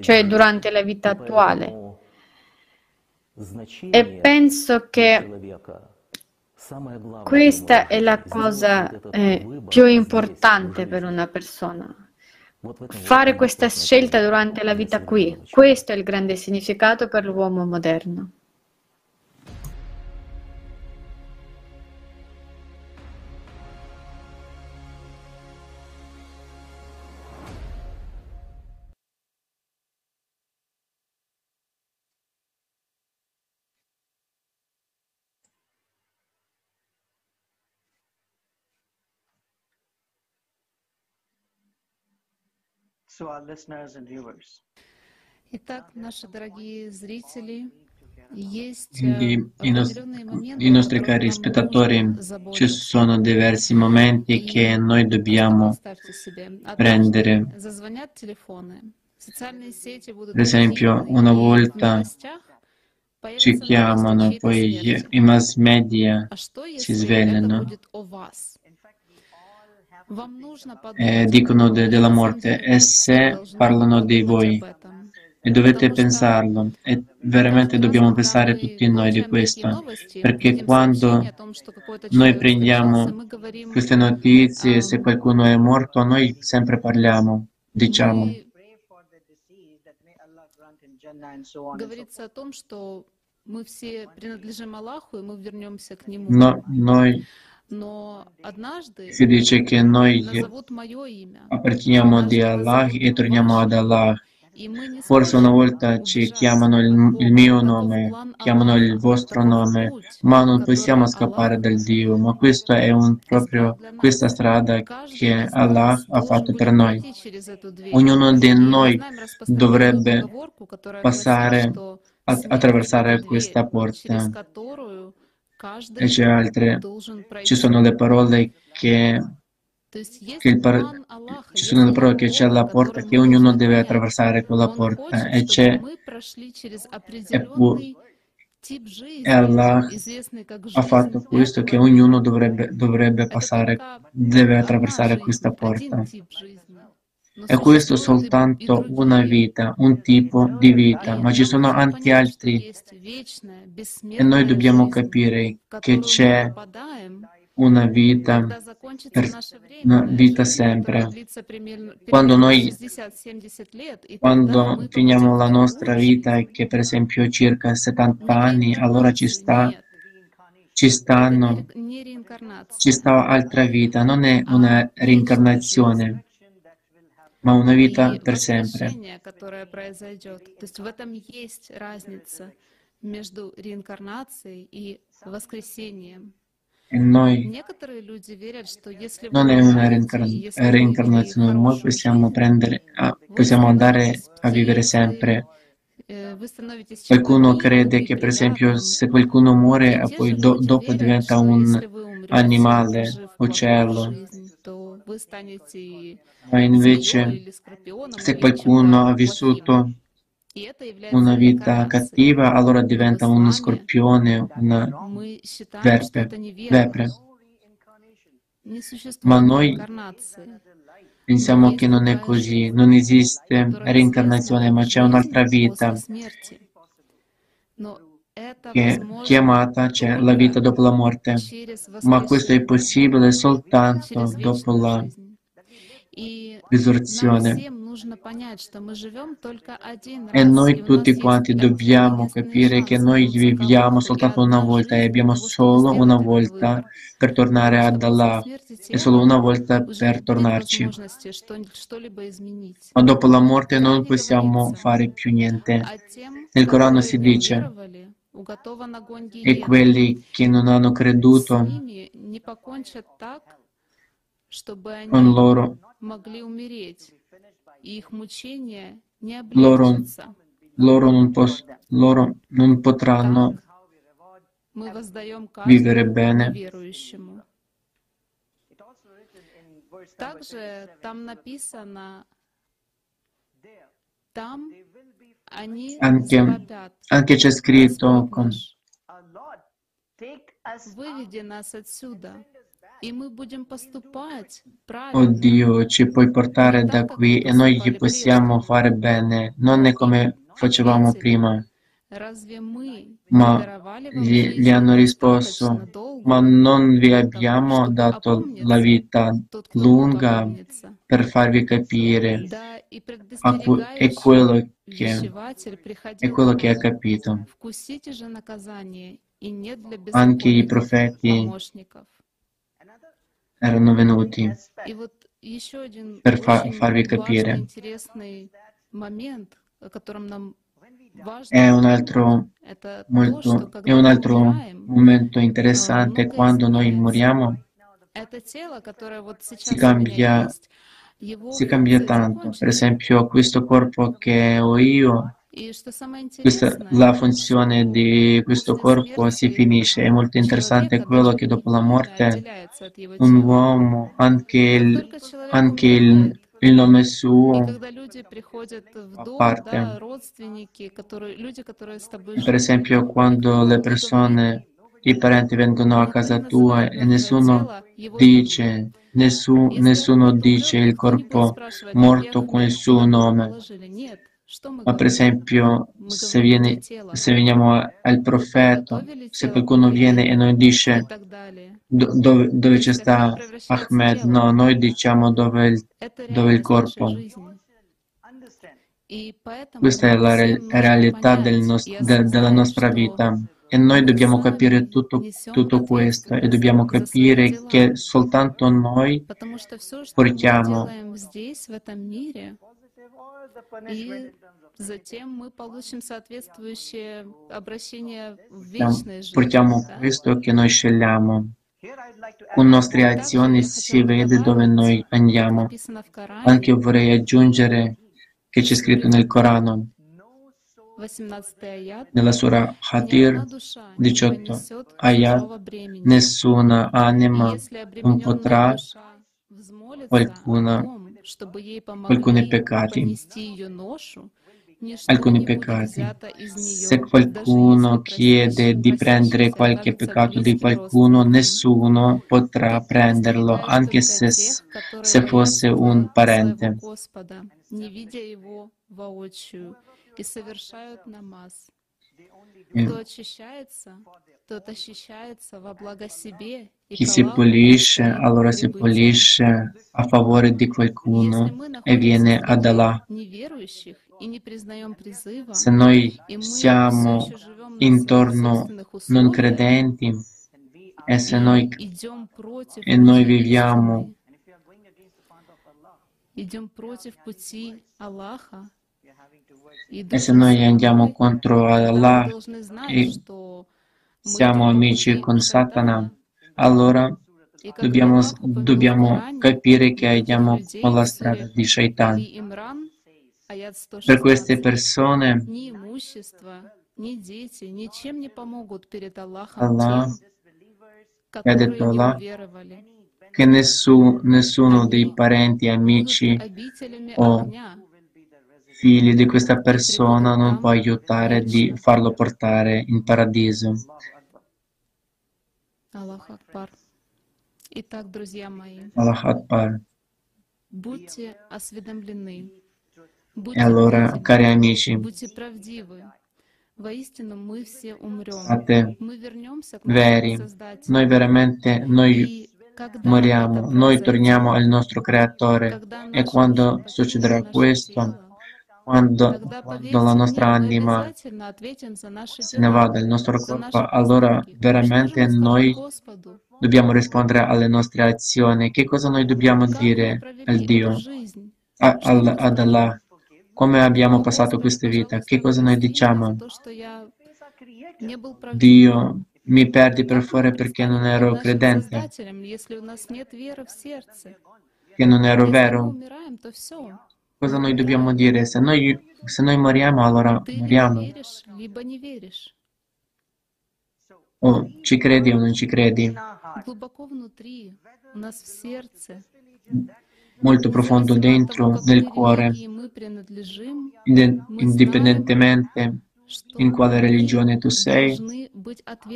cioè durante la vita attuale. E penso che questa è la cosa eh, più importante per una persona. Fare questa scelta durante la vita qui. Questo è il grande significato per l'uomo moderno.
Итак, наши дорогие зрители,
Quindi i, nostri, i nostri cari spettatori, ci sono diversi momenti che noi dobbiamo prendere. Per esempio, una volta ci chiamano, poi i mass media si svegliano e dicono de- della morte e se parlano di voi. e dovete pensarlo. E veramente dobbiamo pensare tutti noi di questo. perché quando noi prendiamo queste notizie se qualcuno è morto noi sempre parliamo diciamo. no, noi si dice che noi apparteniamo di Allah e torniamo ad Allah. Forse una volta ci chiamano il, il, mio nome, chiamano il vostro nome, ma non possiamo scappare dal Dio. Ma questa è un, proprio questa strada che Allah ha fatto per noi. Ognuno di noi dovrebbe passare, attraversare questa porta e c'è altre, ci sono le parole che, che par- ci sono le parole che c'è la porta che ognuno deve attraversare quella porta e c'è e, pu- e Allah ha fatto questo che ognuno dovrebbe, dovrebbe passare, deve attraversare questa porta. E questo soltanto una vita, un tipo di vita, ma ci sono anche altri e noi dobbiamo capire che c'è una vita, per, una vita sempre. Quando noi, quando finiamo la nostra vita, che per esempio circa 70 anni, allora ci sta, ci stanno, ci sta altra vita, non è una reincarnazione ma una vita per sempre. E noi non è una reincarnazione, noi possiamo, prendere, possiamo andare a vivere sempre. Qualcuno crede che, per esempio, se qualcuno muore, poi do, dopo diventa un animale, uccello. Ma invece, se qualcuno ha vissuto una vita cattiva, allora diventa uno scorpione, una verpe, vepre. Ma noi pensiamo che non è così, non esiste reincarnazione, ma c'è un'altra vita che chiamata c'è la vita dopo la morte, ma questo è possibile soltanto dopo la risurrezione. E noi tutti quanti dobbiamo capire che noi viviamo soltanto una volta e abbiamo solo una volta per tornare ad Allah e solo una volta per tornarci. Ma dopo la morte non possiamo fare più niente. Nel Corano si dice e quelli che non hanno creduto con loro loro, loro, non, pos, loro non potranno vivere bene. Anche, anche c'è scritto con, Oh ci puoi portare da qui e noi gli possiamo fare bene, non è come facevamo prima. Ma gli, gli hanno risposto, ma non vi abbiamo dato la vita lunga per farvi capire è quello che, è quello che ha capito. Anche i profeti erano venuti per fa- farvi capire. È un, altro, molto, è un altro momento interessante quando noi moriamo, si cambia, si cambia tanto. Per esempio, questo corpo che ho io questa, la funzione di questo corpo si finisce. È molto interessante quello che dopo la morte un uomo, anche il, anche il, il nome suo a parte. Per esempio, quando le persone, i parenti vengono a casa tua e nessuno dice, nessuno, nessuno dice il corpo morto con il suo nome. Ma per esempio, se, viene, se veniamo al profeta, se qualcuno viene e noi dice dove, dove c'è sta Ahmed, no, noi diciamo dove il, dove il corpo. Questa è la re- realtà del nost- de- della nostra vita e noi dobbiamo capire tutto, tutto questo e dobbiamo capire che soltanto noi portiamo
и затем мы получим соответствующее обращение в вечной жизни.
Portiamo questo che noi scegliamo. Con nostre azioni si vede dove noi andiamo. Anche vorrei aggiungere che c'è scritto nel Corano, nella Surah Hatir 18 ayat, nessuna anima non potrà qualcuna alcuni peccati alcuni peccati. Se qualcuno chiede di prendere qualche peccato di qualcuno, nessuno potrà prenderlo, anche se, se fosse un parente. Chi si pulisce, allora si pulisce a favore di qualcuno e viene ad Allah. Se noi siamo intorno non credenti e se noi, e noi viviamo e se noi andiamo contro Allah e siamo amici con Satana, allora dobbiamo, dobbiamo capire che andiamo con la strada di Shaitan. Per queste persone Allah ha detto Allah che nessuno, nessuno dei parenti, amici o figli di questa persona non può aiutare di farlo portare in paradiso. Allah Akbar. Итак, друзья мои, Allah Akbar. будьте осведомлены, будьте e allora, правдивы, cari amici, будьте правдивы. Воистину мы все умрем. State мы вернемся к veri. Noi veramente, noi moriamo, noi torniamo al nostro Creatore e quando succederà questo, quando, quando la nostra anima se ne va dal nostro corpo, allora veramente noi dobbiamo rispondere alle nostre azioni. Che cosa noi dobbiamo dire al Dio, a, al, ad Allah? Come abbiamo passato questa vita? Che cosa noi diciamo? Dio, mi perdi per fuori perché non ero credente, che non ero vero. Cosa noi dobbiamo dire? Se noi, se noi moriamo, allora moriamo. O ci credi o non ci credi. Molto profondo dentro, nel cuore, indipendentemente in quale religione tu sei,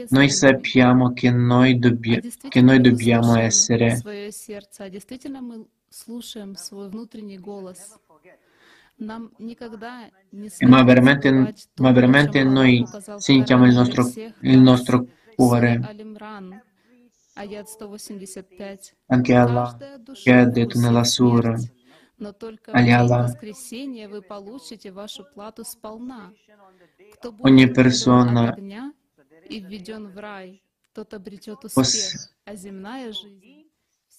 noi sappiamo che noi, dobbia, che noi dobbiamo essere ma veramente, ma veramente noi sentiamo il nostro, il nostro cuore. Anche Allah che ha detto nella Sura, Allah, ogni persona poss-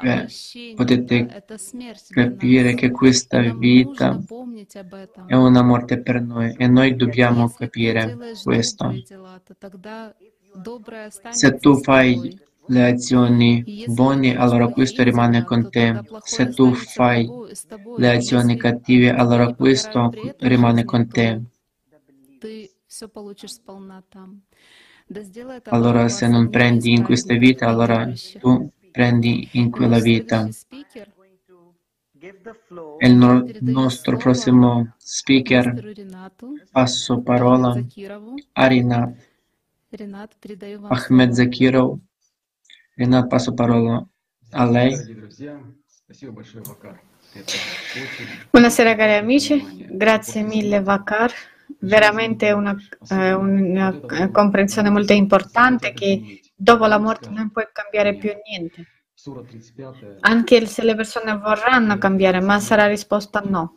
Beh, potete capire che questa vita è una morte per noi e noi dobbiamo capire questo. Se tu fai le azioni buone, allora questo rimane con te. Se tu fai le azioni cattive, allora questo rimane con te. Allora se non prendi in questa vita, allora tu prendi in quella vita. E il no- nostro prossimo speaker, passo parola a Rinat. Ahmed Zakirov. Rinat, passo parola a lei.
Buonasera cari amici, grazie mille Vakar, veramente una, eh, una comprensione molto importante che dopo la morte non puoi cambiare più niente. Anche se le persone vorranno cambiare, ma sarà risposta no.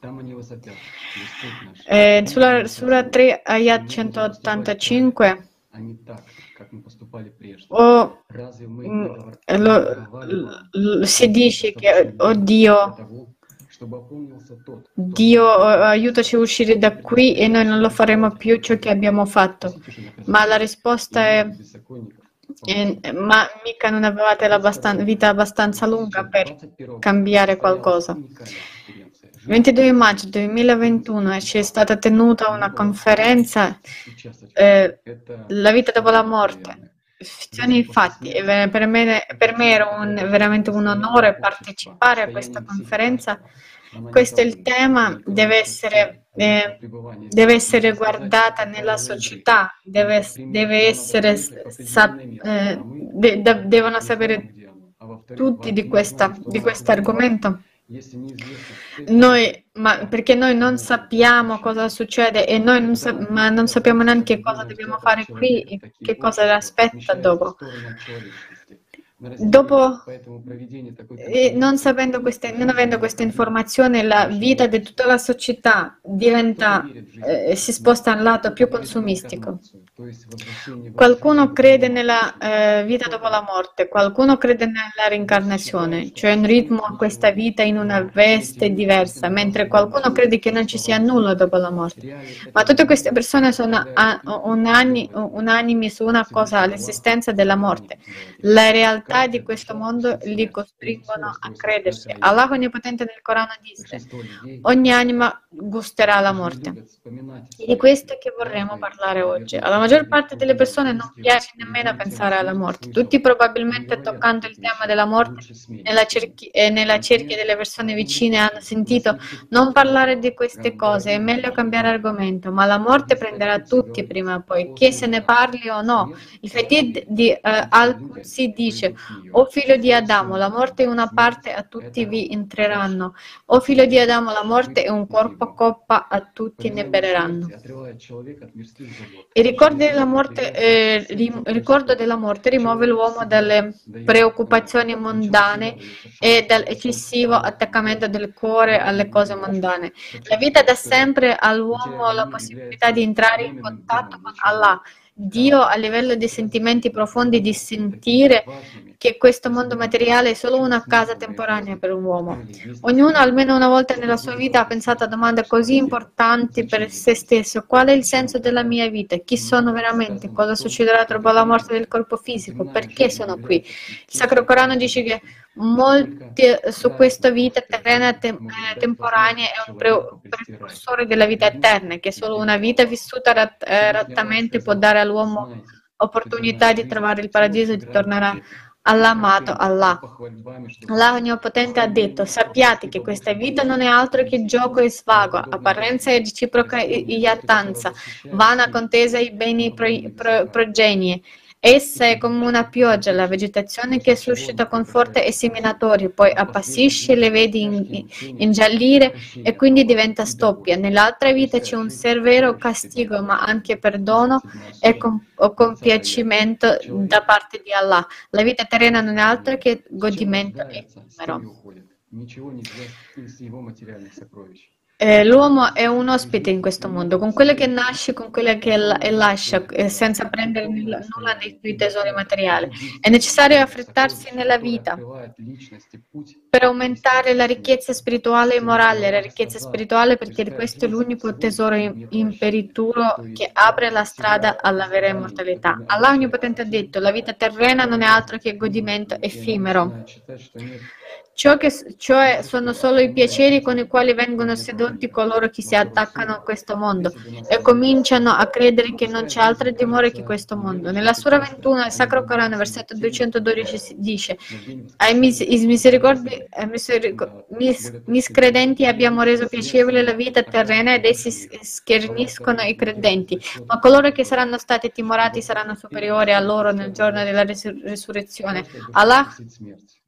Eh, sulla Sura 3, Ayat 185, o, lo, lo, si dice che, oh Dio, aiutaci a uscire da qui e noi non lo faremo più ciò che abbiamo fatto. Ma la risposta è eh, ma mica non avevate la vita abbastanza lunga per cambiare qualcosa. 22 maggio 2021 ci è stata tenuta una conferenza eh, La vita dopo la morte. Infatti, per me, per me era un, veramente un onore partecipare a questa conferenza. Questo è il tema, deve essere, eh, deve essere guardata nella società, deve, deve essere, sa, eh, de, de, devono sapere tutti di, questa, di questo argomento. Noi, ma perché noi non sappiamo cosa succede e noi non, sa- ma non sappiamo neanche cosa dobbiamo fare qui e che cosa aspetta dopo. Dopo, non, queste, non, avendo questa informazione, la vita di tutta la società diventa, eh, si sposta al lato più consumistico. Qualcuno crede nella eh, vita dopo la morte, qualcuno crede nella reincarnazione, cioè un ritmo a questa vita in una veste diversa, mentre qualcuno crede che non ci sia nulla dopo la morte. Ma tutte queste persone sono unanimi su una cosa, l'esistenza della morte. La realtà di questo mondo li costringono a credersi. Allah Onnipotente nel Corano disse, ogni anima gusterà la morte. E di questo che vorremmo parlare oggi. Alla maggior parte delle persone non piace nemmeno pensare alla morte. Tutti probabilmente toccando il tema della morte nella, cerchi- nella cerchia delle persone vicine hanno sentito non parlare di queste cose, è meglio cambiare argomento, ma la morte prenderà tutti prima o poi, che se ne parli o no. Il Hadith di uh, Al-Qudsi dice, o figlio di Adamo, la morte è una parte, a tutti vi entreranno. O figlio di Adamo, la morte è un corpo a coppa, a tutti ne bereranno. Il ricordo della morte, eh, il ricordo della morte rimuove l'uomo dalle preoccupazioni mondane e dall'eccessivo attaccamento del cuore alle cose mondane. La vita dà sempre all'uomo la possibilità di entrare in contatto con Allah, Dio a livello di sentimenti profondi, di sentire che questo mondo materiale è solo una casa temporanea per un uomo. Ognuno almeno una volta nella sua vita ha pensato a domande così importanti per se stesso. Qual è il senso della mia vita? Chi sono veramente? Cosa succederà dopo la morte del corpo fisico? Perché sono qui? Il Sacro Corano dice che molti su questa vita terrena te- eh, temporanea è un pre- precursore della vita eterna, che solo una vita vissuta rat- eh, rattamente può dare all'uomo opportunità di trovare il paradiso e di tornare a all'amato Allah. Allah Onnipotente ha detto, sappiate che questa vita non è altro che gioco e svago, apparenza e reciproca iattanza, vana contesa ai beni pro, pro, progenie. Essa è come una pioggia, la vegetazione che suscita conforto e seminatori, poi appassisce, le vedi ingiallire e quindi diventa stoppia. Nell'altra vita c'è un severo castigo, ma anche perdono e compiacimento da parte di Allah. La vita terrena non è altro che godimento effimero. Eh, l'uomo è un ospite in questo mondo, con quello che nasce, con quello che lascia, eh, senza prendere nulla dei suoi tesori materiali. È necessario affrettarsi nella vita per aumentare la ricchezza spirituale e morale, la ricchezza spirituale perché questo è l'unico tesoro imperituro che apre la strada alla vera immortalità. Allah Onnipotente ha detto, la vita terrena non è altro che godimento effimero. Ciò che, cioè sono solo i piaceri con i quali vengono sedotti coloro che si attaccano a questo mondo e cominciano a credere che non c'è altra dimora che questo mondo. Nella Sura 21, il Sacro Corano, versetto 212, dice ai mis- misericordi, miseric- mis- miscredenti abbiamo reso piacevole la vita terrena ed essi scherniscono i credenti, ma coloro che saranno stati timorati saranno superiori a loro nel giorno della resur- resurrezione. Allah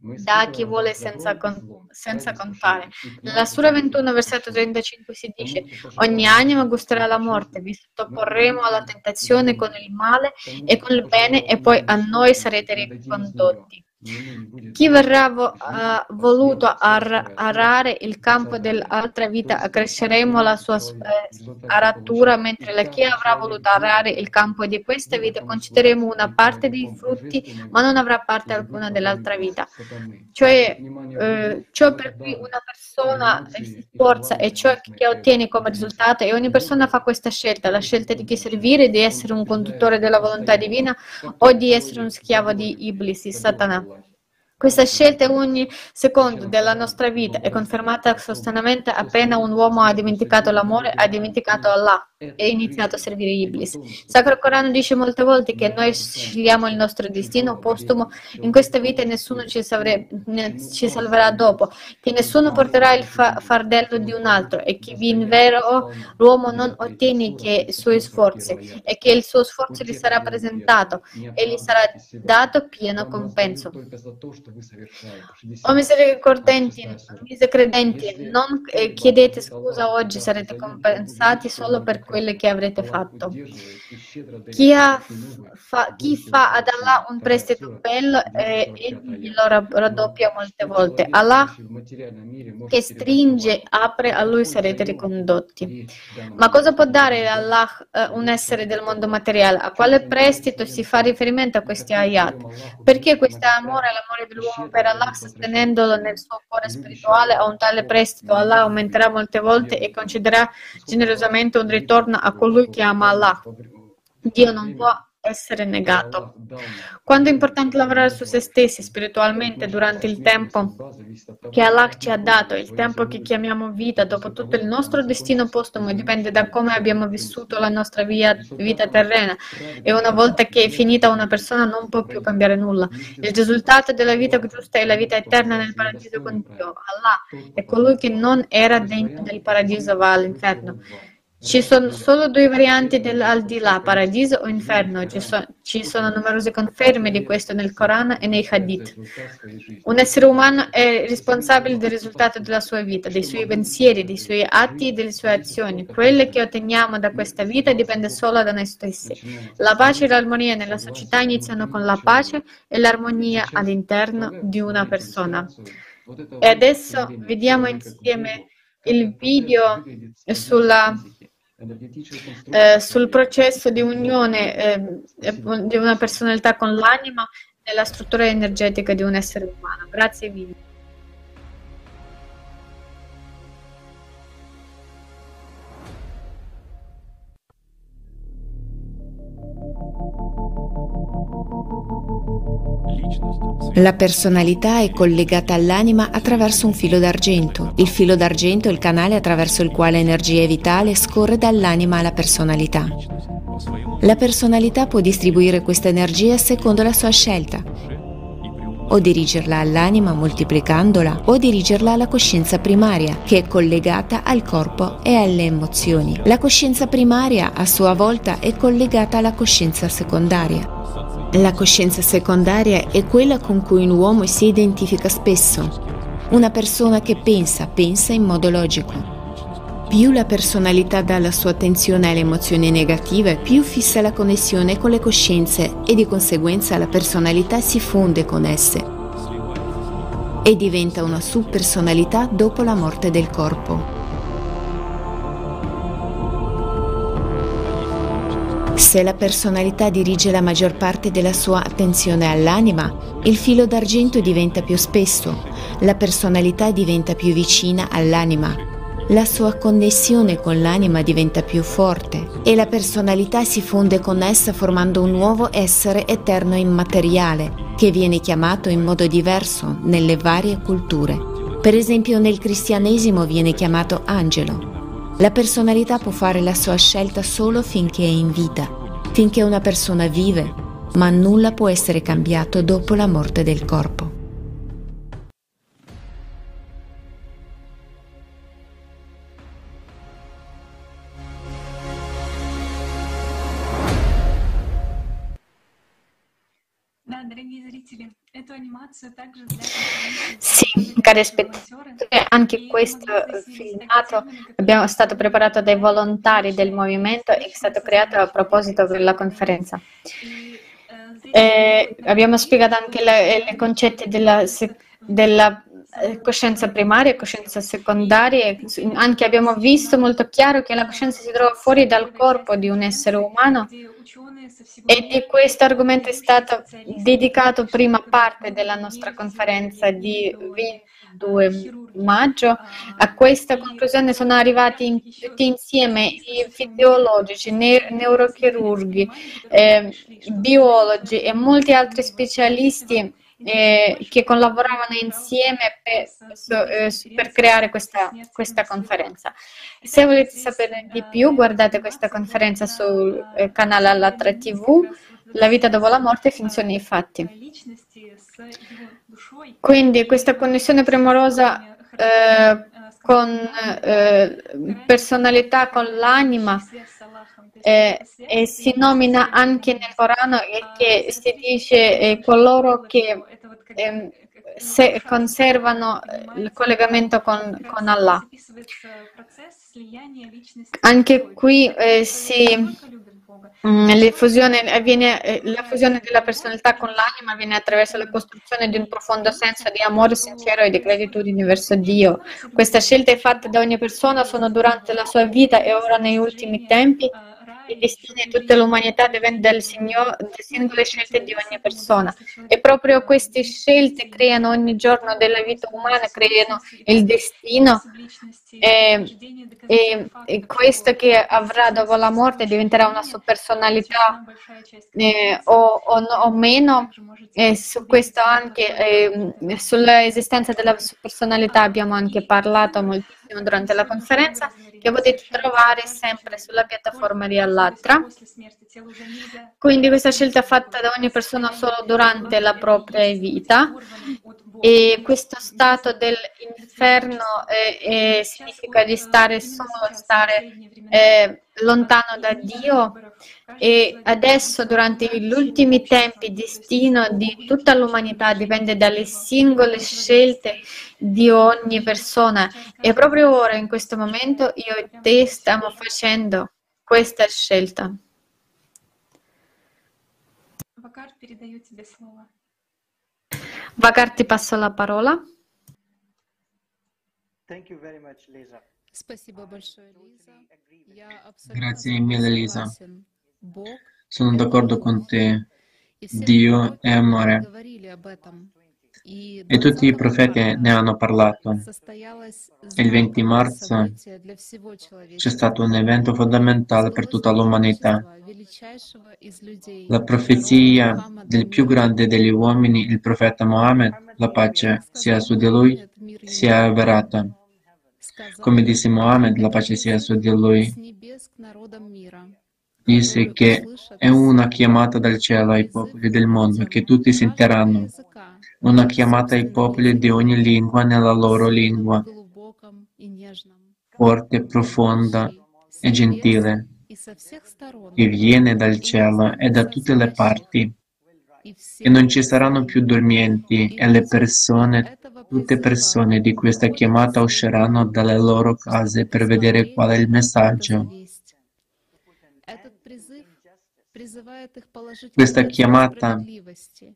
dà a chi vuole senza, con, senza contare. Nella Sura 21, versetto 35 si dice ogni anima gusterà la morte, vi sottoporremo alla tentazione con il male e con il bene e poi a noi sarete ricondotti. Chi verrà vo- uh, voluto ar- arare il campo dell'altra vita, accresceremo la sua eh, aratura, mentre la chi avrà voluto arare il campo di questa vita, concederemo una parte dei frutti, ma non avrà parte alcuna dell'altra vita. Cioè, eh, ciò per cui una persona si sforza e ciò che ottiene come risultato, e ogni persona fa questa scelta, la scelta di chi servire, di essere un conduttore della volontà divina o di essere un schiavo di Iblis, Satana. Questa scelta ogni secondo della nostra vita è confermata sostanzialmente appena un uomo ha dimenticato l'amore, ha dimenticato Allah e iniziato a servire Iblis. Il Sacro Corano dice molte volte che noi scegliamo il nostro destino postumo in questa vita nessuno ci, savre, ci salverà dopo, che nessuno porterà il fa- fardello di un altro e che in vero l'uomo non ottiene che i suoi sforzi e che il suo sforzo gli sarà presentato e gli sarà dato pieno compenso. O misericordenti, miscredenti, non chiedete scusa oggi, sarete compensati solo per quelle che avrete fatto. Chi, fa, chi fa ad Allah un prestito bello e egli lo raddoppia molte volte. Allah che stringe, apre, a lui sarete ricondotti. Ma cosa può dare Allah eh, un essere del mondo materiale? A quale prestito si fa riferimento a questi ayat? Perché questo amore, l'amore dell'uomo per Allah, sostenendolo nel suo cuore spirituale, a un tale prestito, Allah aumenterà molte volte e concederà generosamente un ritorno a colui che ama Allah. Dio non può essere negato. Quando è importante lavorare su se stessi spiritualmente durante il tempo che Allah ci ha dato, il tempo che chiamiamo vita, dopo tutto il nostro destino postumo dipende da come abbiamo vissuto la nostra via, vita terrena e una volta che è finita una persona non può più cambiare nulla. Il risultato della vita giusta è la vita eterna nel paradiso con Dio. Allah è colui che non era dentro del paradiso va all'inferno. Ci sono solo due varianti dell'aldilà, paradiso o inferno. Ci, so, ci, sono numerose conferme di questo nel Corano e nei Hadith. Un essere umano è responsabile del risultato della sua vita, dei suoi pensieri, dei suoi atti e delle sue azioni. Quello che otteniamo da questa vita dipende solo da noi stessi. La pace e l'armonia nella società iniziano con la pace e l'armonia all'interno di una persona. E adesso vediamo insieme il video sulla eh, sul processo di unione eh, di una personalità con l'anima nella struttura energetica di un essere umano. Grazie mille.
La personalità è collegata all'anima attraverso un filo d'argento. Il filo d'argento è il canale attraverso il quale energia vitale scorre dall'anima alla personalità. La personalità può distribuire questa energia secondo la sua scelta, o dirigerla all'anima moltiplicandola, o dirigerla alla coscienza primaria, che è collegata al corpo e alle emozioni. La coscienza primaria, a sua volta, è collegata alla coscienza secondaria. La coscienza secondaria è quella con cui un uomo si identifica spesso. Una persona che pensa, pensa in modo logico. Più la personalità dà la sua attenzione alle emozioni negative, più fissa la connessione con le coscienze e di conseguenza la personalità si fonde con esse e diventa una subpersonalità dopo la morte del corpo. Se la personalità dirige la maggior parte della sua attenzione all'anima, il filo d'argento diventa più spesso, la personalità diventa più vicina all'anima, la sua connessione con l'anima diventa più forte e la personalità si fonde con essa formando un nuovo essere eterno immateriale che viene chiamato in modo diverso nelle varie culture. Per esempio nel cristianesimo viene chiamato angelo. La personalità può fare la sua scelta solo finché è in vita finché una persona vive, ma nulla può essere cambiato dopo la morte del corpo.
Sì, cari spettatori, anche questo filmato è stato preparato dai volontari del movimento e è stato creato a proposito della conferenza. Eh, abbiamo spiegato anche i concetti della, della eh, coscienza primaria e coscienza secondaria. Anche abbiamo visto molto chiaro che la coscienza si trova fuori dal corpo di un essere umano e di questo argomento è stato dedicato prima parte della nostra conferenza di 22 maggio. A questa conclusione sono arrivati in, tutti insieme i fisiologici, ne, neurochirurghi, eh, biologi e molti altri specialisti eh, che collaboravano insieme per, eh, per creare questa, questa, conferenza. Se volete sapere di più, guardate questa conferenza sul eh, canale Allatra TV, La vita dopo la morte, finzioni e fatti. Quindi questa connessione premurosa eh, con eh, personalità, con l'anima, eh, e si nomina anche nel Corano che si dice eh, coloro che eh, se conservano il collegamento con, con Allah. Anche qui eh, si Mm, fusione, avviene, eh, la fusione della personalità con l'anima avviene attraverso la costruzione di un profondo senso di amore sincero e di gratitudine verso Dio. Questa scelta è fatta da ogni persona, sono durante la sua vita e ora nei ultimi tempi i destini di tutta l'umanità dipendono dalle singole scelte di ogni persona. E proprio queste scelte creano ogni giorno della vita umana, creano il destino e, e, e questo che avrà dopo la morte diventerà una sua personalità eh, o, o, o, meno. E su questo anche, eh, sull'esistenza della sua personalità abbiamo anche parlato moltissimo durante la conferenza che potete trovare sempre sulla piattaforma di Allatra. Quindi questa scelta è fatta da ogni persona solo durante la propria vita e questo stato dell'inferno eh, eh, significa di stare solo, stare eh, lontano da Dio. E adesso durante gli ultimi tempi il destino di tutta l'umanità dipende dalle singole scelte di ogni persona. E proprio ora in questo momento io e te stiamo facendo questa scelta. Vakar ti passo la parola.
Grazie mille Lisa. Sono d'accordo con te. Dio è amore. E tutti i profeti ne hanno parlato. Il 20 marzo c'è stato un evento fondamentale per tutta l'umanità. La profezia del più grande degli uomini, il profeta Mohammed, la pace sia su di lui, si è avverata. Come disse Mohammed, la pace sia su di lui. Disse che è una chiamata dal cielo ai popoli del mondo, che tutti sentiranno una chiamata ai popoli di ogni lingua nella loro lingua, forte, profonda e gentile, che viene dal cielo e da tutte le parti. E non ci saranno più dormienti e le persone, tutte persone di questa chiamata usciranno dalle loro case per vedere qual è il messaggio. Questa chiamata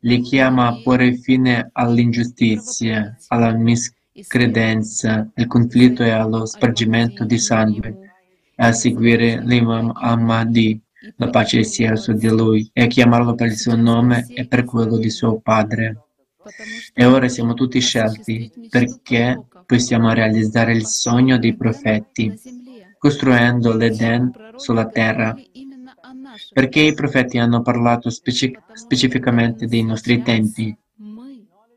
li chiama a porre fine all'ingiustizia, alla miscredenza, al conflitto e allo spargimento di sangue, e a seguire l'Imam Ahmadi, la pace sia su di lui, e a chiamarlo per il suo nome e per quello di suo padre. E ora siamo tutti scelti perché possiamo realizzare il sogno dei profeti, costruendo l'Eden sulla terra perché i profeti hanno parlato speci- specificamente dei nostri tempi?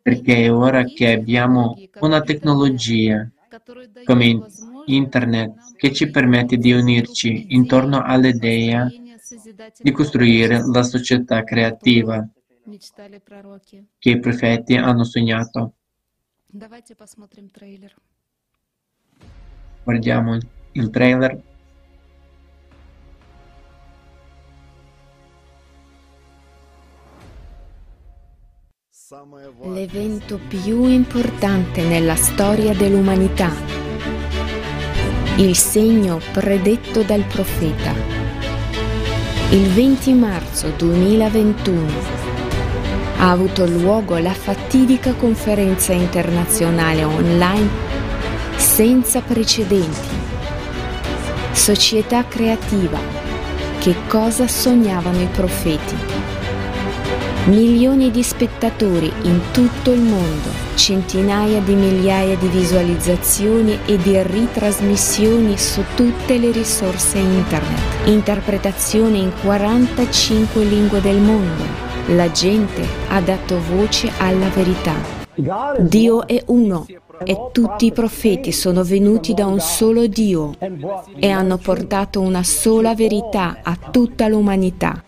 Perché è ora che abbiamo una tecnologia come Internet che ci permette di unirci intorno all'idea di costruire la società creativa che i profeti hanno sognato. Guardiamo il trailer.
L'evento più importante nella storia dell'umanità. Il segno predetto dal profeta. Il 20 marzo 2021 ha avuto luogo la fatidica conferenza internazionale online senza precedenti. Società creativa. Che cosa sognavano i profeti? Milioni di spettatori in tutto il mondo, centinaia di migliaia di visualizzazioni e di ritrasmissioni su tutte le risorse internet, interpretazione in 45 lingue del mondo. La gente ha dato voce alla verità. Dio è uno e tutti i profeti sono venuti da un solo Dio e hanno portato una sola verità a tutta l'umanità.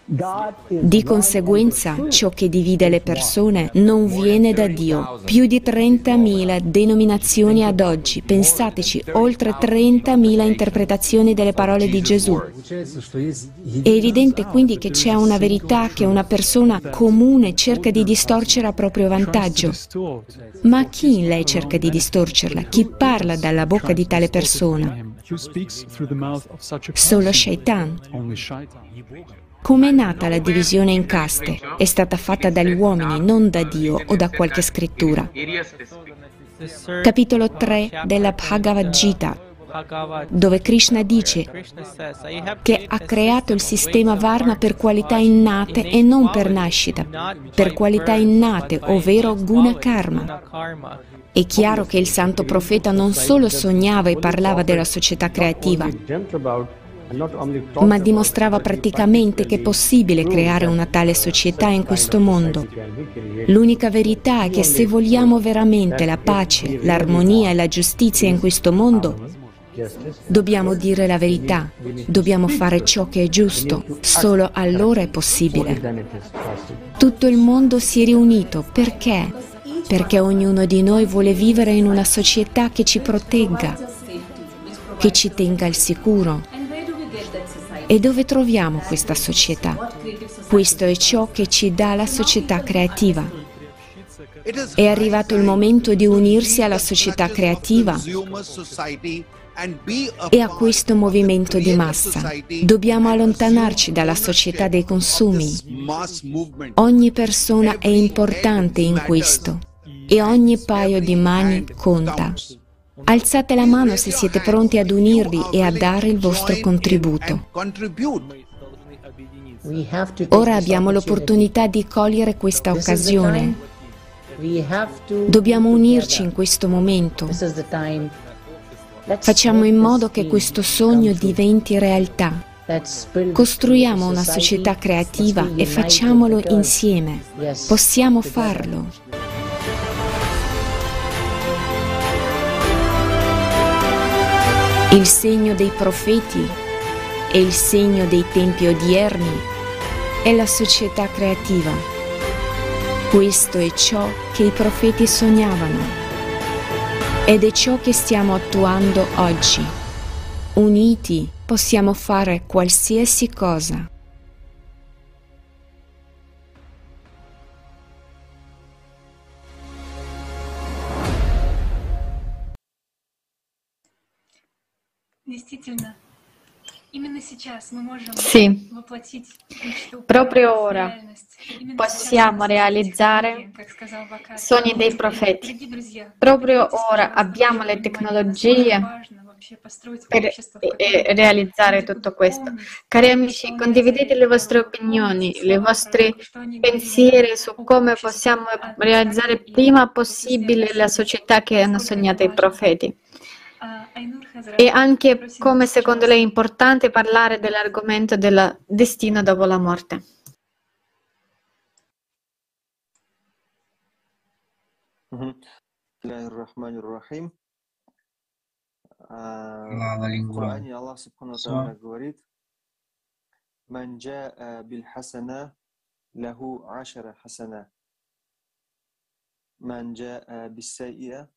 Di conseguenza, ciò che divide le persone non viene da Dio. Più di 30.000 denominazioni ad oggi, pensateci, oltre 30.000 interpretazioni delle parole di Gesù. È evidente quindi che c'è una verità che una persona comune cerca di distorcere a proprio vantaggio. Ma chi in lei cerca di distorcerla? Chi parla dalla bocca di tale persona? Solo Shaitan. Come è nata la divisione in caste? È stata fatta dagli uomini, non da Dio o da qualche scrittura. Capitolo 3 della Bhagavad Gita, dove Krishna dice che ha creato il sistema Varna per qualità innate e non per nascita, per qualità innate, ovvero guna karma. È chiaro che il santo profeta non solo sognava e parlava della società creativa, ma dimostrava praticamente che è possibile creare una tale società in questo mondo. L'unica verità è che se vogliamo veramente la pace, l'armonia e la giustizia in questo mondo, Dobbiamo dire la verità, dobbiamo fare ciò che è giusto, solo allora è possibile. Tutto il mondo si è riunito perché? Perché ognuno di noi vuole vivere in una società che ci protegga, che ci tenga al sicuro, e dove troviamo questa società? Questo è ciò che ci dà la società creativa. È arrivato il momento di unirsi alla società creativa e a questo movimento di massa. Dobbiamo allontanarci dalla società dei consumi. Ogni persona è importante in questo e ogni paio di mani conta. Alzate la mano se siete pronti ad unirvi e a dare il vostro contributo. Ora abbiamo l'opportunità di cogliere questa occasione. Dobbiamo unirci in questo momento. Facciamo in modo che questo sogno diventi realtà. Costruiamo una società creativa e facciamolo insieme. Possiamo farlo. Il segno dei profeti e il segno dei tempi odierni è la società creativa. Questo è ciò che i profeti sognavano ed è ciò che stiamo attuando oggi. Uniti possiamo fare qualsiasi cosa.
Sì, proprio ora. possiamo realizzare i sogni dei profeti. Proprio ora abbiamo le tecnologie per realizzare tutto questo. Cari amici, condividete le vostre opinioni, i vostri pensieri su come possiamo realizzare prima possibile la società che hanno sognato i profeti e anche come secondo lei è importante parlare dell'argomento del destino dopo la morte.
Bismillahirrahmanirrahim. La lingua. Allah subhanahu wa ta'ala говорит: "Man ja'a bil hasana lahu 'ashara hasana. Man ja'a bis sayyi'a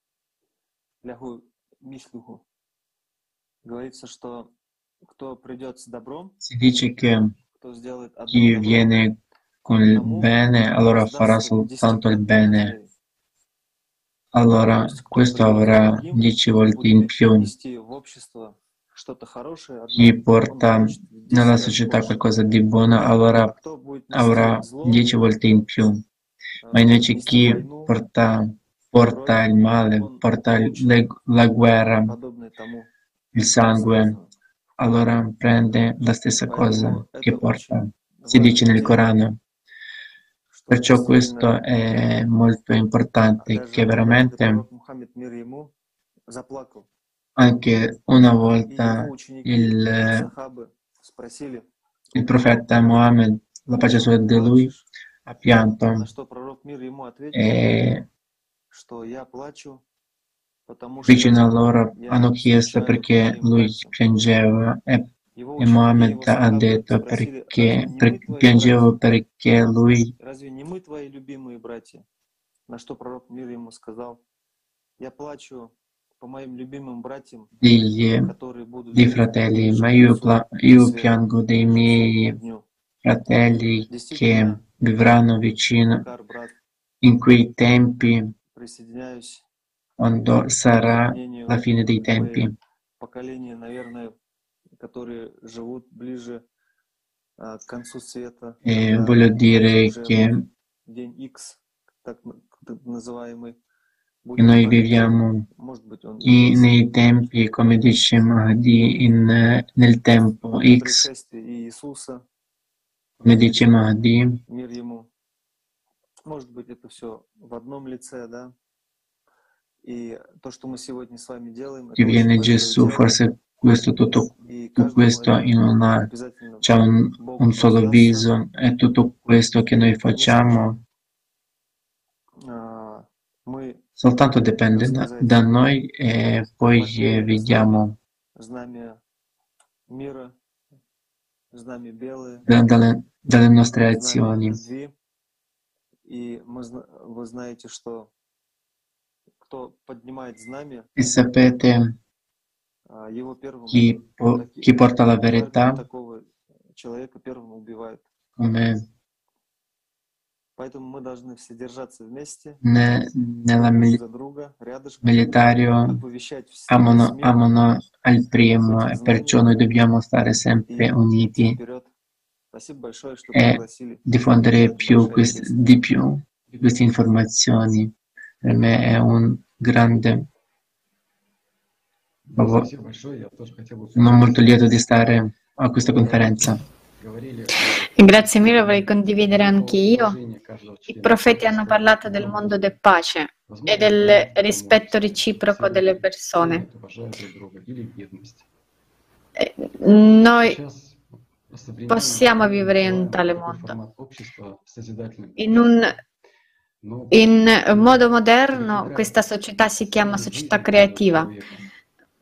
lahu mithluhu." Si dice che chi viene con il bene, allora farà soltanto il bene. Allora questo avrà dieci volte in più. Chi porta nella società qualcosa di buono, allora avrà dieci volte in più. Ma invece chi porta, porta il male, porta le, la guerra, il sangue, allora prende la stessa cosa che porta. Si dice nel Corano. Perciò questo è molto importante, che veramente anche una volta il, il profeta Mohammed, la pace sia di lui, ha pianto e vicino a loro hanno chiesto perché lui piangeva e, Mohammed ha detto perché per, piangevo perché lui degli, dei fratelli, ma io, io piango dei miei fratelli che vivranno vicino in quei tempi quando sarà la fine dei tempi. E voglio dire che noi viviamo in, nei tempi, come dice Mahdi, in, nel tempo X, come dice Mahdi, che viene Gesù, forse questo tutto questo in una, c'è un, un solo viso e tutto questo che noi facciamo soltanto dipende da, da noi e poi vediamo. dalle, dalle nostre azioni. E sapete chi, po- chi porta la verità come ne, nella militario amano, amano al primo e perciò noi dobbiamo stare sempre uniti e diffondere più quest, di più di queste informazioni. Per me è un grande non molto lieto di stare a questa conferenza.
Grazie mille, vorrei condividere anche io. I profeti hanno parlato del mondo di pace e del rispetto reciproco delle persone. Noi possiamo vivere in tale mondo. In un in modo moderno questa società si chiama società creativa.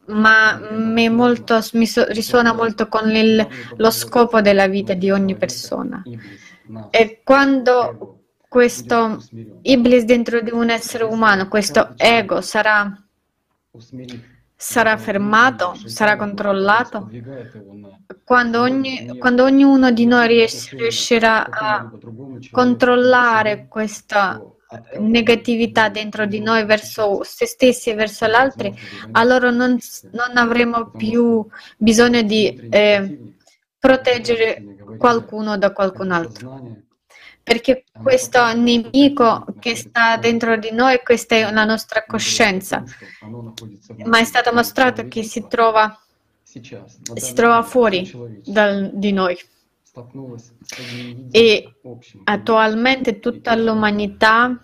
ma mi, molto, mi so, risuona molto con il, lo scopo della vita di ogni persona. E quando questo Iblis dentro di un essere umano, questo ego sarà, sarà fermato, sarà controllato, quando, ogni, quando ognuno di noi riuscirà a controllare questa negatività dentro di noi verso se stessi e verso gli altri, allora non, non avremo più bisogno di eh, proteggere qualcuno da qualcun altro. Perché questo nemico che sta dentro di noi, questa è la nostra coscienza, ma è stato mostrato che si trova, si trova fuori dal, di noi. E attualmente tutta l'umanità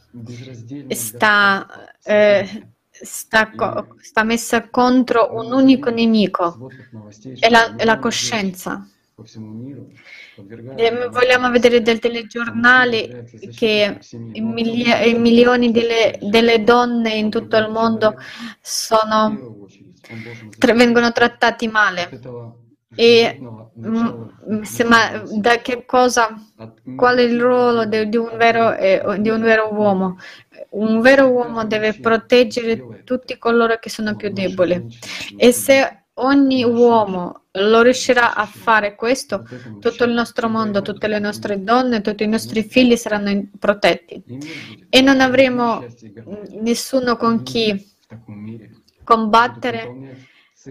sta, eh, sta, sta, messa contro un unico nemico, è la, è la coscienza. E vogliamo vedere dei telegiornali che i, mili- i milioni delle, delle, donne in tutto il mondo sono, tra, vengono trattati male. E mm, ma da che cosa, qual è il ruolo di, di, un vero, eh, di un vero uomo? Un vero uomo deve proteggere tutti coloro che sono più deboli. E se ogni uomo lo riuscirà a fare questo, tutto il nostro mondo, tutte le nostre donne, tutti i nostri figli saranno protetti. E non avremo nessuno con chi combattere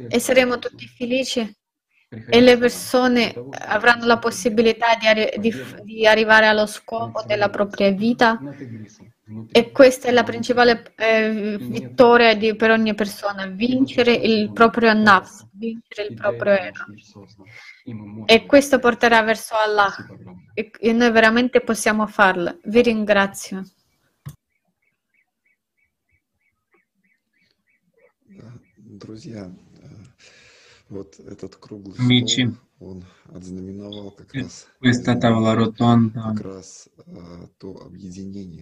e saremo tutti felici. E le persone avranno la possibilità di, di, di arrivare allo scopo della propria vita e questa è la principale eh, vittoria di, per ogni persona, vincere il proprio nafs, vincere il proprio ego. E questo porterà verso Allah e, e noi veramente possiamo farlo. Vi ringrazio.
Друзья, Amici, questa tavola rotonda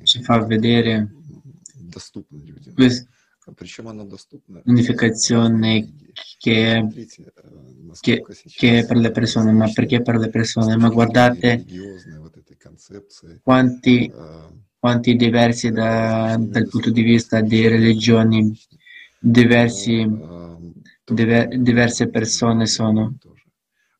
ci fa vedere l'unificazione che, che, che, è per le persone, ma perché per le persone? Ma guardate quanti, quanti diversi da, dal punto di vista di religioni, diversi diverse persone sono.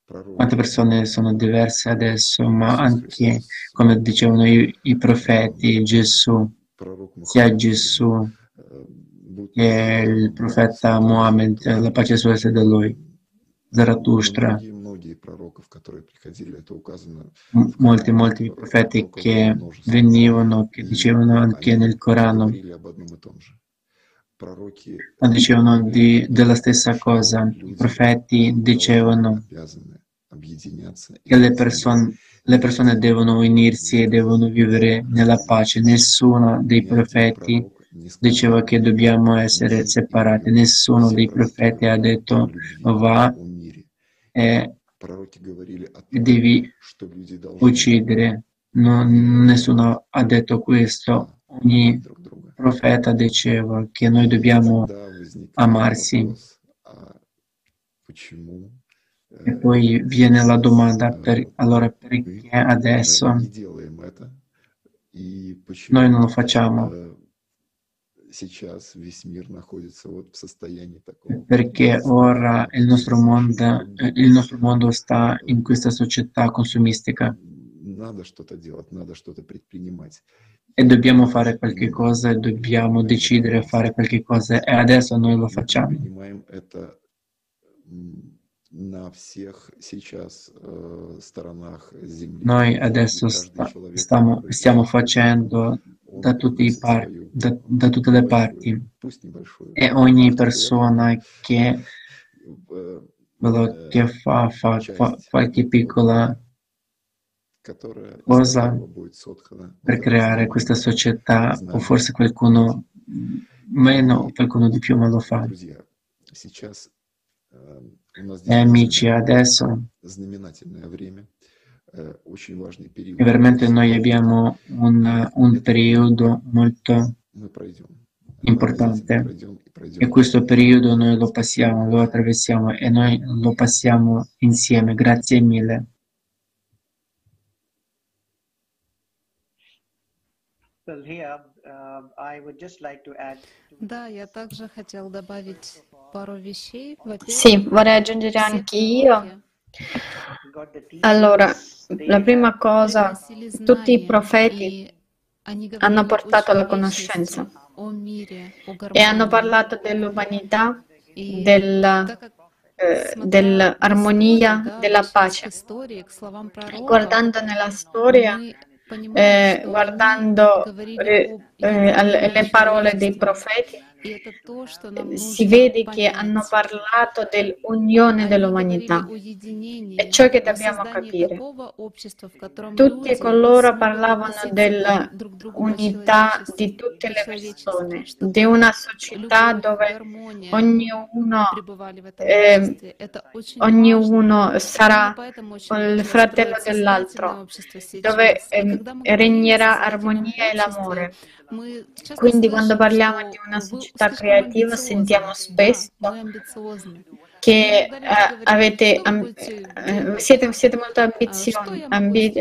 Quante persone sono diverse adesso, ma anche, come dicevano i, i profeti, Gesù, sia Gesù che il profeta Muhammad, la pace sua sia da lui, Zarathustra, molti, molti profeti che venivano, che dicevano anche nel Corano, dicevano di, della stessa cosa. I profeti dicevano che le persone, le persone devono unirsi e devono vivere nella pace. Nessuno dei profeti diceva che dobbiamo essere separati. Nessuno dei profeti ha detto va e devi uccidere. Non, nessuno ha detto questo. Ogni profeta diceva che noi dobbiamo amarsi. E poi viene la domanda, per, allora perché adesso noi non lo facciamo? Perché ora il nostro, mondo, il nostro mondo sta in questa società consumistica e dobbiamo fare qualche cosa e dobbiamo decidere di fare qualche cosa e adesso noi lo facciamo. Noi adesso sta, stiamo, stiamo facendo da, par, da, da, tutte le parti e ogni persona che, che fa, fa, fa qualche piccola cosa per creare questa società o forse qualcuno meno o qualcuno di più ma lo fa. E amici, adesso veramente noi abbiamo un, un periodo molto importante. E questo periodo noi lo passiamo, lo attraversiamo e noi lo passiamo insieme. Grazie mille.
да, я также хотел добавить пару вещей.
Sì, vorrei aggiungere anche io. Allora, la prima cosa, tutti i profeti hanno portato la conoscenza e hanno parlato dell'umanità, del, eh, dell'armonia, della pace. Guardando nella storia, eh, guardando le, eh, le parole dei profeti, si vede che hanno parlato dell'unione dell'umanità. È ciò che dobbiamo capire. Tutti coloro parlavano dell'unità di tutte le persone, di una società dove ognuno, eh, ognuno sarà il fratello dell'altro, dove eh, regnerà armonia e l'amore. Quindi quando parliamo di una società creativa sentiamo spesso che uh, avete, uh, siete, siete, molto ambizioni, ambi-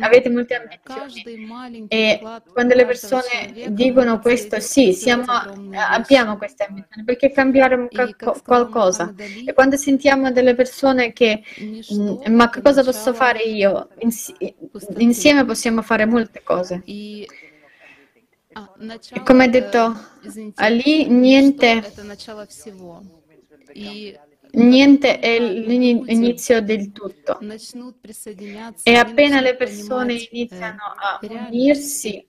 avete molte ambizioni. e quando le persone dicono questo, sì, siamo, abbiamo queste ambizioni perché cambiare qualcosa. E quando sentiamo delle persone che ma che cosa posso fare io? Insi- insieme possiamo fare molte cose. E come ha detto Ali, niente niente è l'inizio del tutto. E appena le persone iniziano a unirsi,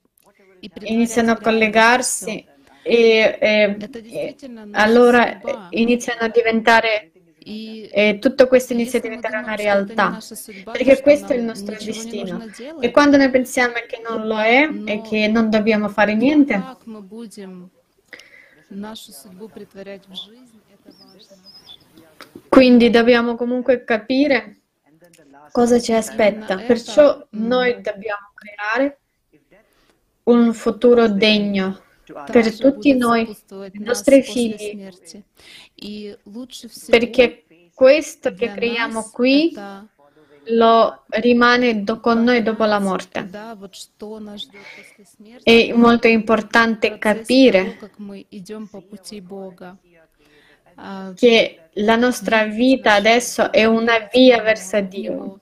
iniziano a collegarsi, e, e, e allora iniziano a diventare e tutto questo inizia a diventare una realtà, perché questo è il nostro destino. E quando noi pensiamo che non lo è e che non dobbiamo fare niente, quindi dobbiamo comunque capire cosa ci aspetta. Perciò noi dobbiamo creare un futuro degno per tutti noi, i nostri figli, perché questo che creiamo qui lo rimane con noi dopo la morte. È molto importante capire che la nostra vita adesso è una via verso Dio.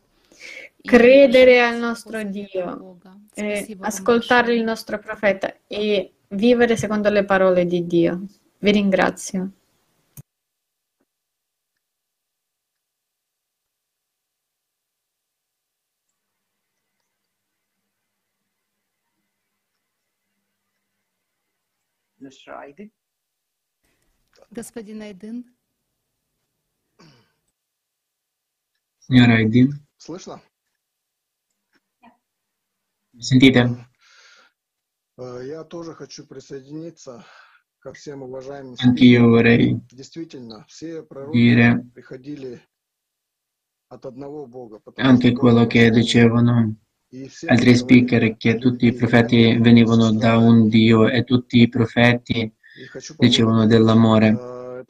Credere al nostro Dio, ascoltare il nostro profeta e vivere secondo le parole di Dio. Vi ringrazio.
Господин Айдин.
Signor Aydin.
Слышно?
Sentite?
Я тоже хочу присоединиться ко всем уважаемым
vorrei
Действительно, все пророки
dire
приходили от одного Бога.
anche quello che dicevano altri speaker, che tutti i profeti venivano da un Dio e tutti i profeti dicevano dell'amore.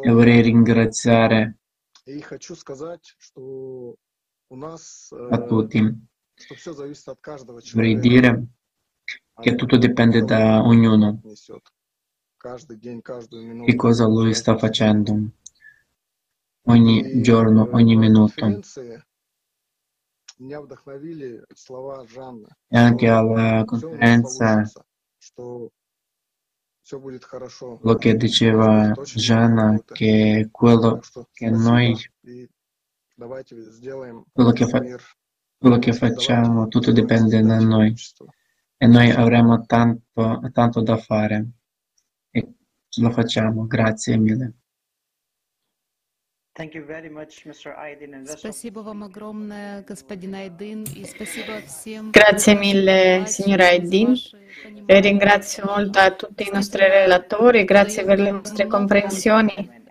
E vorrei ringraziare a tutti. Vorrei dire che tutto dipende da ognuno, che cosa lui sta facendo ogni giorno, ogni minuto. E anche alla conferenza. quello che diceva Gianna, che quello che noi, quello che, fa, quello che facciamo, tutto dipende da noi. e noi avremo tanto, tanto da fare. E lo facciamo. Grazie mille.
Grazie mille, signora Aydin. E ringrazio molto a tutti i nostri relatori, grazie per le vostre comprensioni.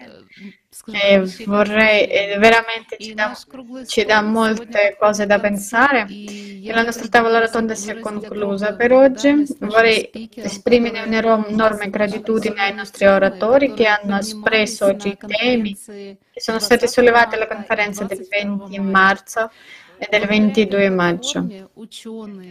E vorrei, e veramente ci dà, ci dà, molte cose da pensare e la nostra tavola rotonda si è conclusa per oggi. Vorrei esprimere un'enorme gratitudine ai nostri oratori che hanno espresso oggi i temi che sono stati sollevati alla conferenza del 20 marzo e del 22 maggio.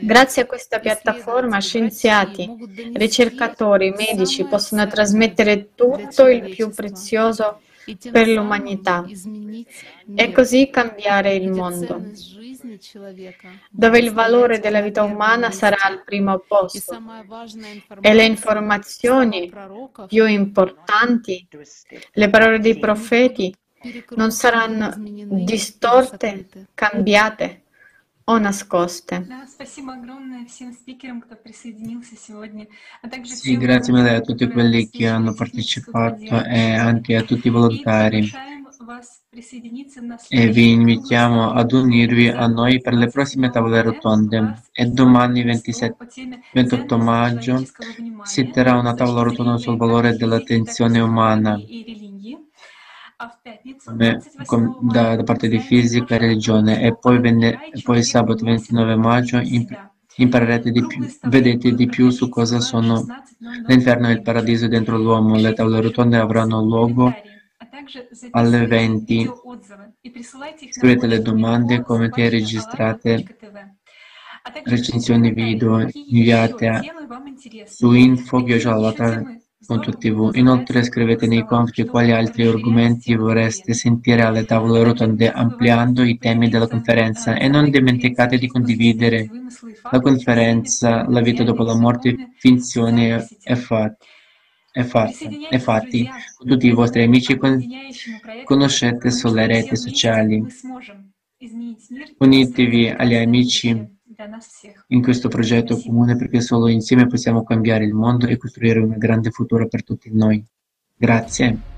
Grazie a questa piattaforma scienziati, ricercatori, medici possono trasmettere tutto il più prezioso per l'umanità. e così cambiare il mondo, dove il valore della vita umana sarà al primo posto. e le informazioni più importanti, le parole dei profeti, non saranno distorte, cambiate o nascoste.
Sì, grazie mille a tutti quelli che hanno partecipato e anche a tutti i volontari. E vi invitiamo ad unirvi a noi per le prossime tavole rotonde. E domani 27, 28 maggio si terrà una tavola rotonda sul valore dell'attenzione umana da, da, parte di fisica e religione e poi, venne, e poi sabato 29 maggio imparerete di più, vedete di più su cosa sono l'inferno e il paradiso dentro l'uomo. Le tavole rotonde avranno luogo alle 20. Scrivete le domande, commenti e registrate recensioni video inviate su info TV. Inoltre scrivete nei commenti quali altri argomenti vorreste sentire alle tavole rotonde ampliando i temi della conferenza e non dimenticate di condividere la conferenza La vita dopo la morte, finzione e fatti. è fatta. Infatti, con tutti i vostri amici con... conoscete sulle reti sociali. Unitevi agli amici in questo progetto comune perché solo insieme possiamo cambiare il mondo e costruire un grande futuro per tutti noi. Grazie.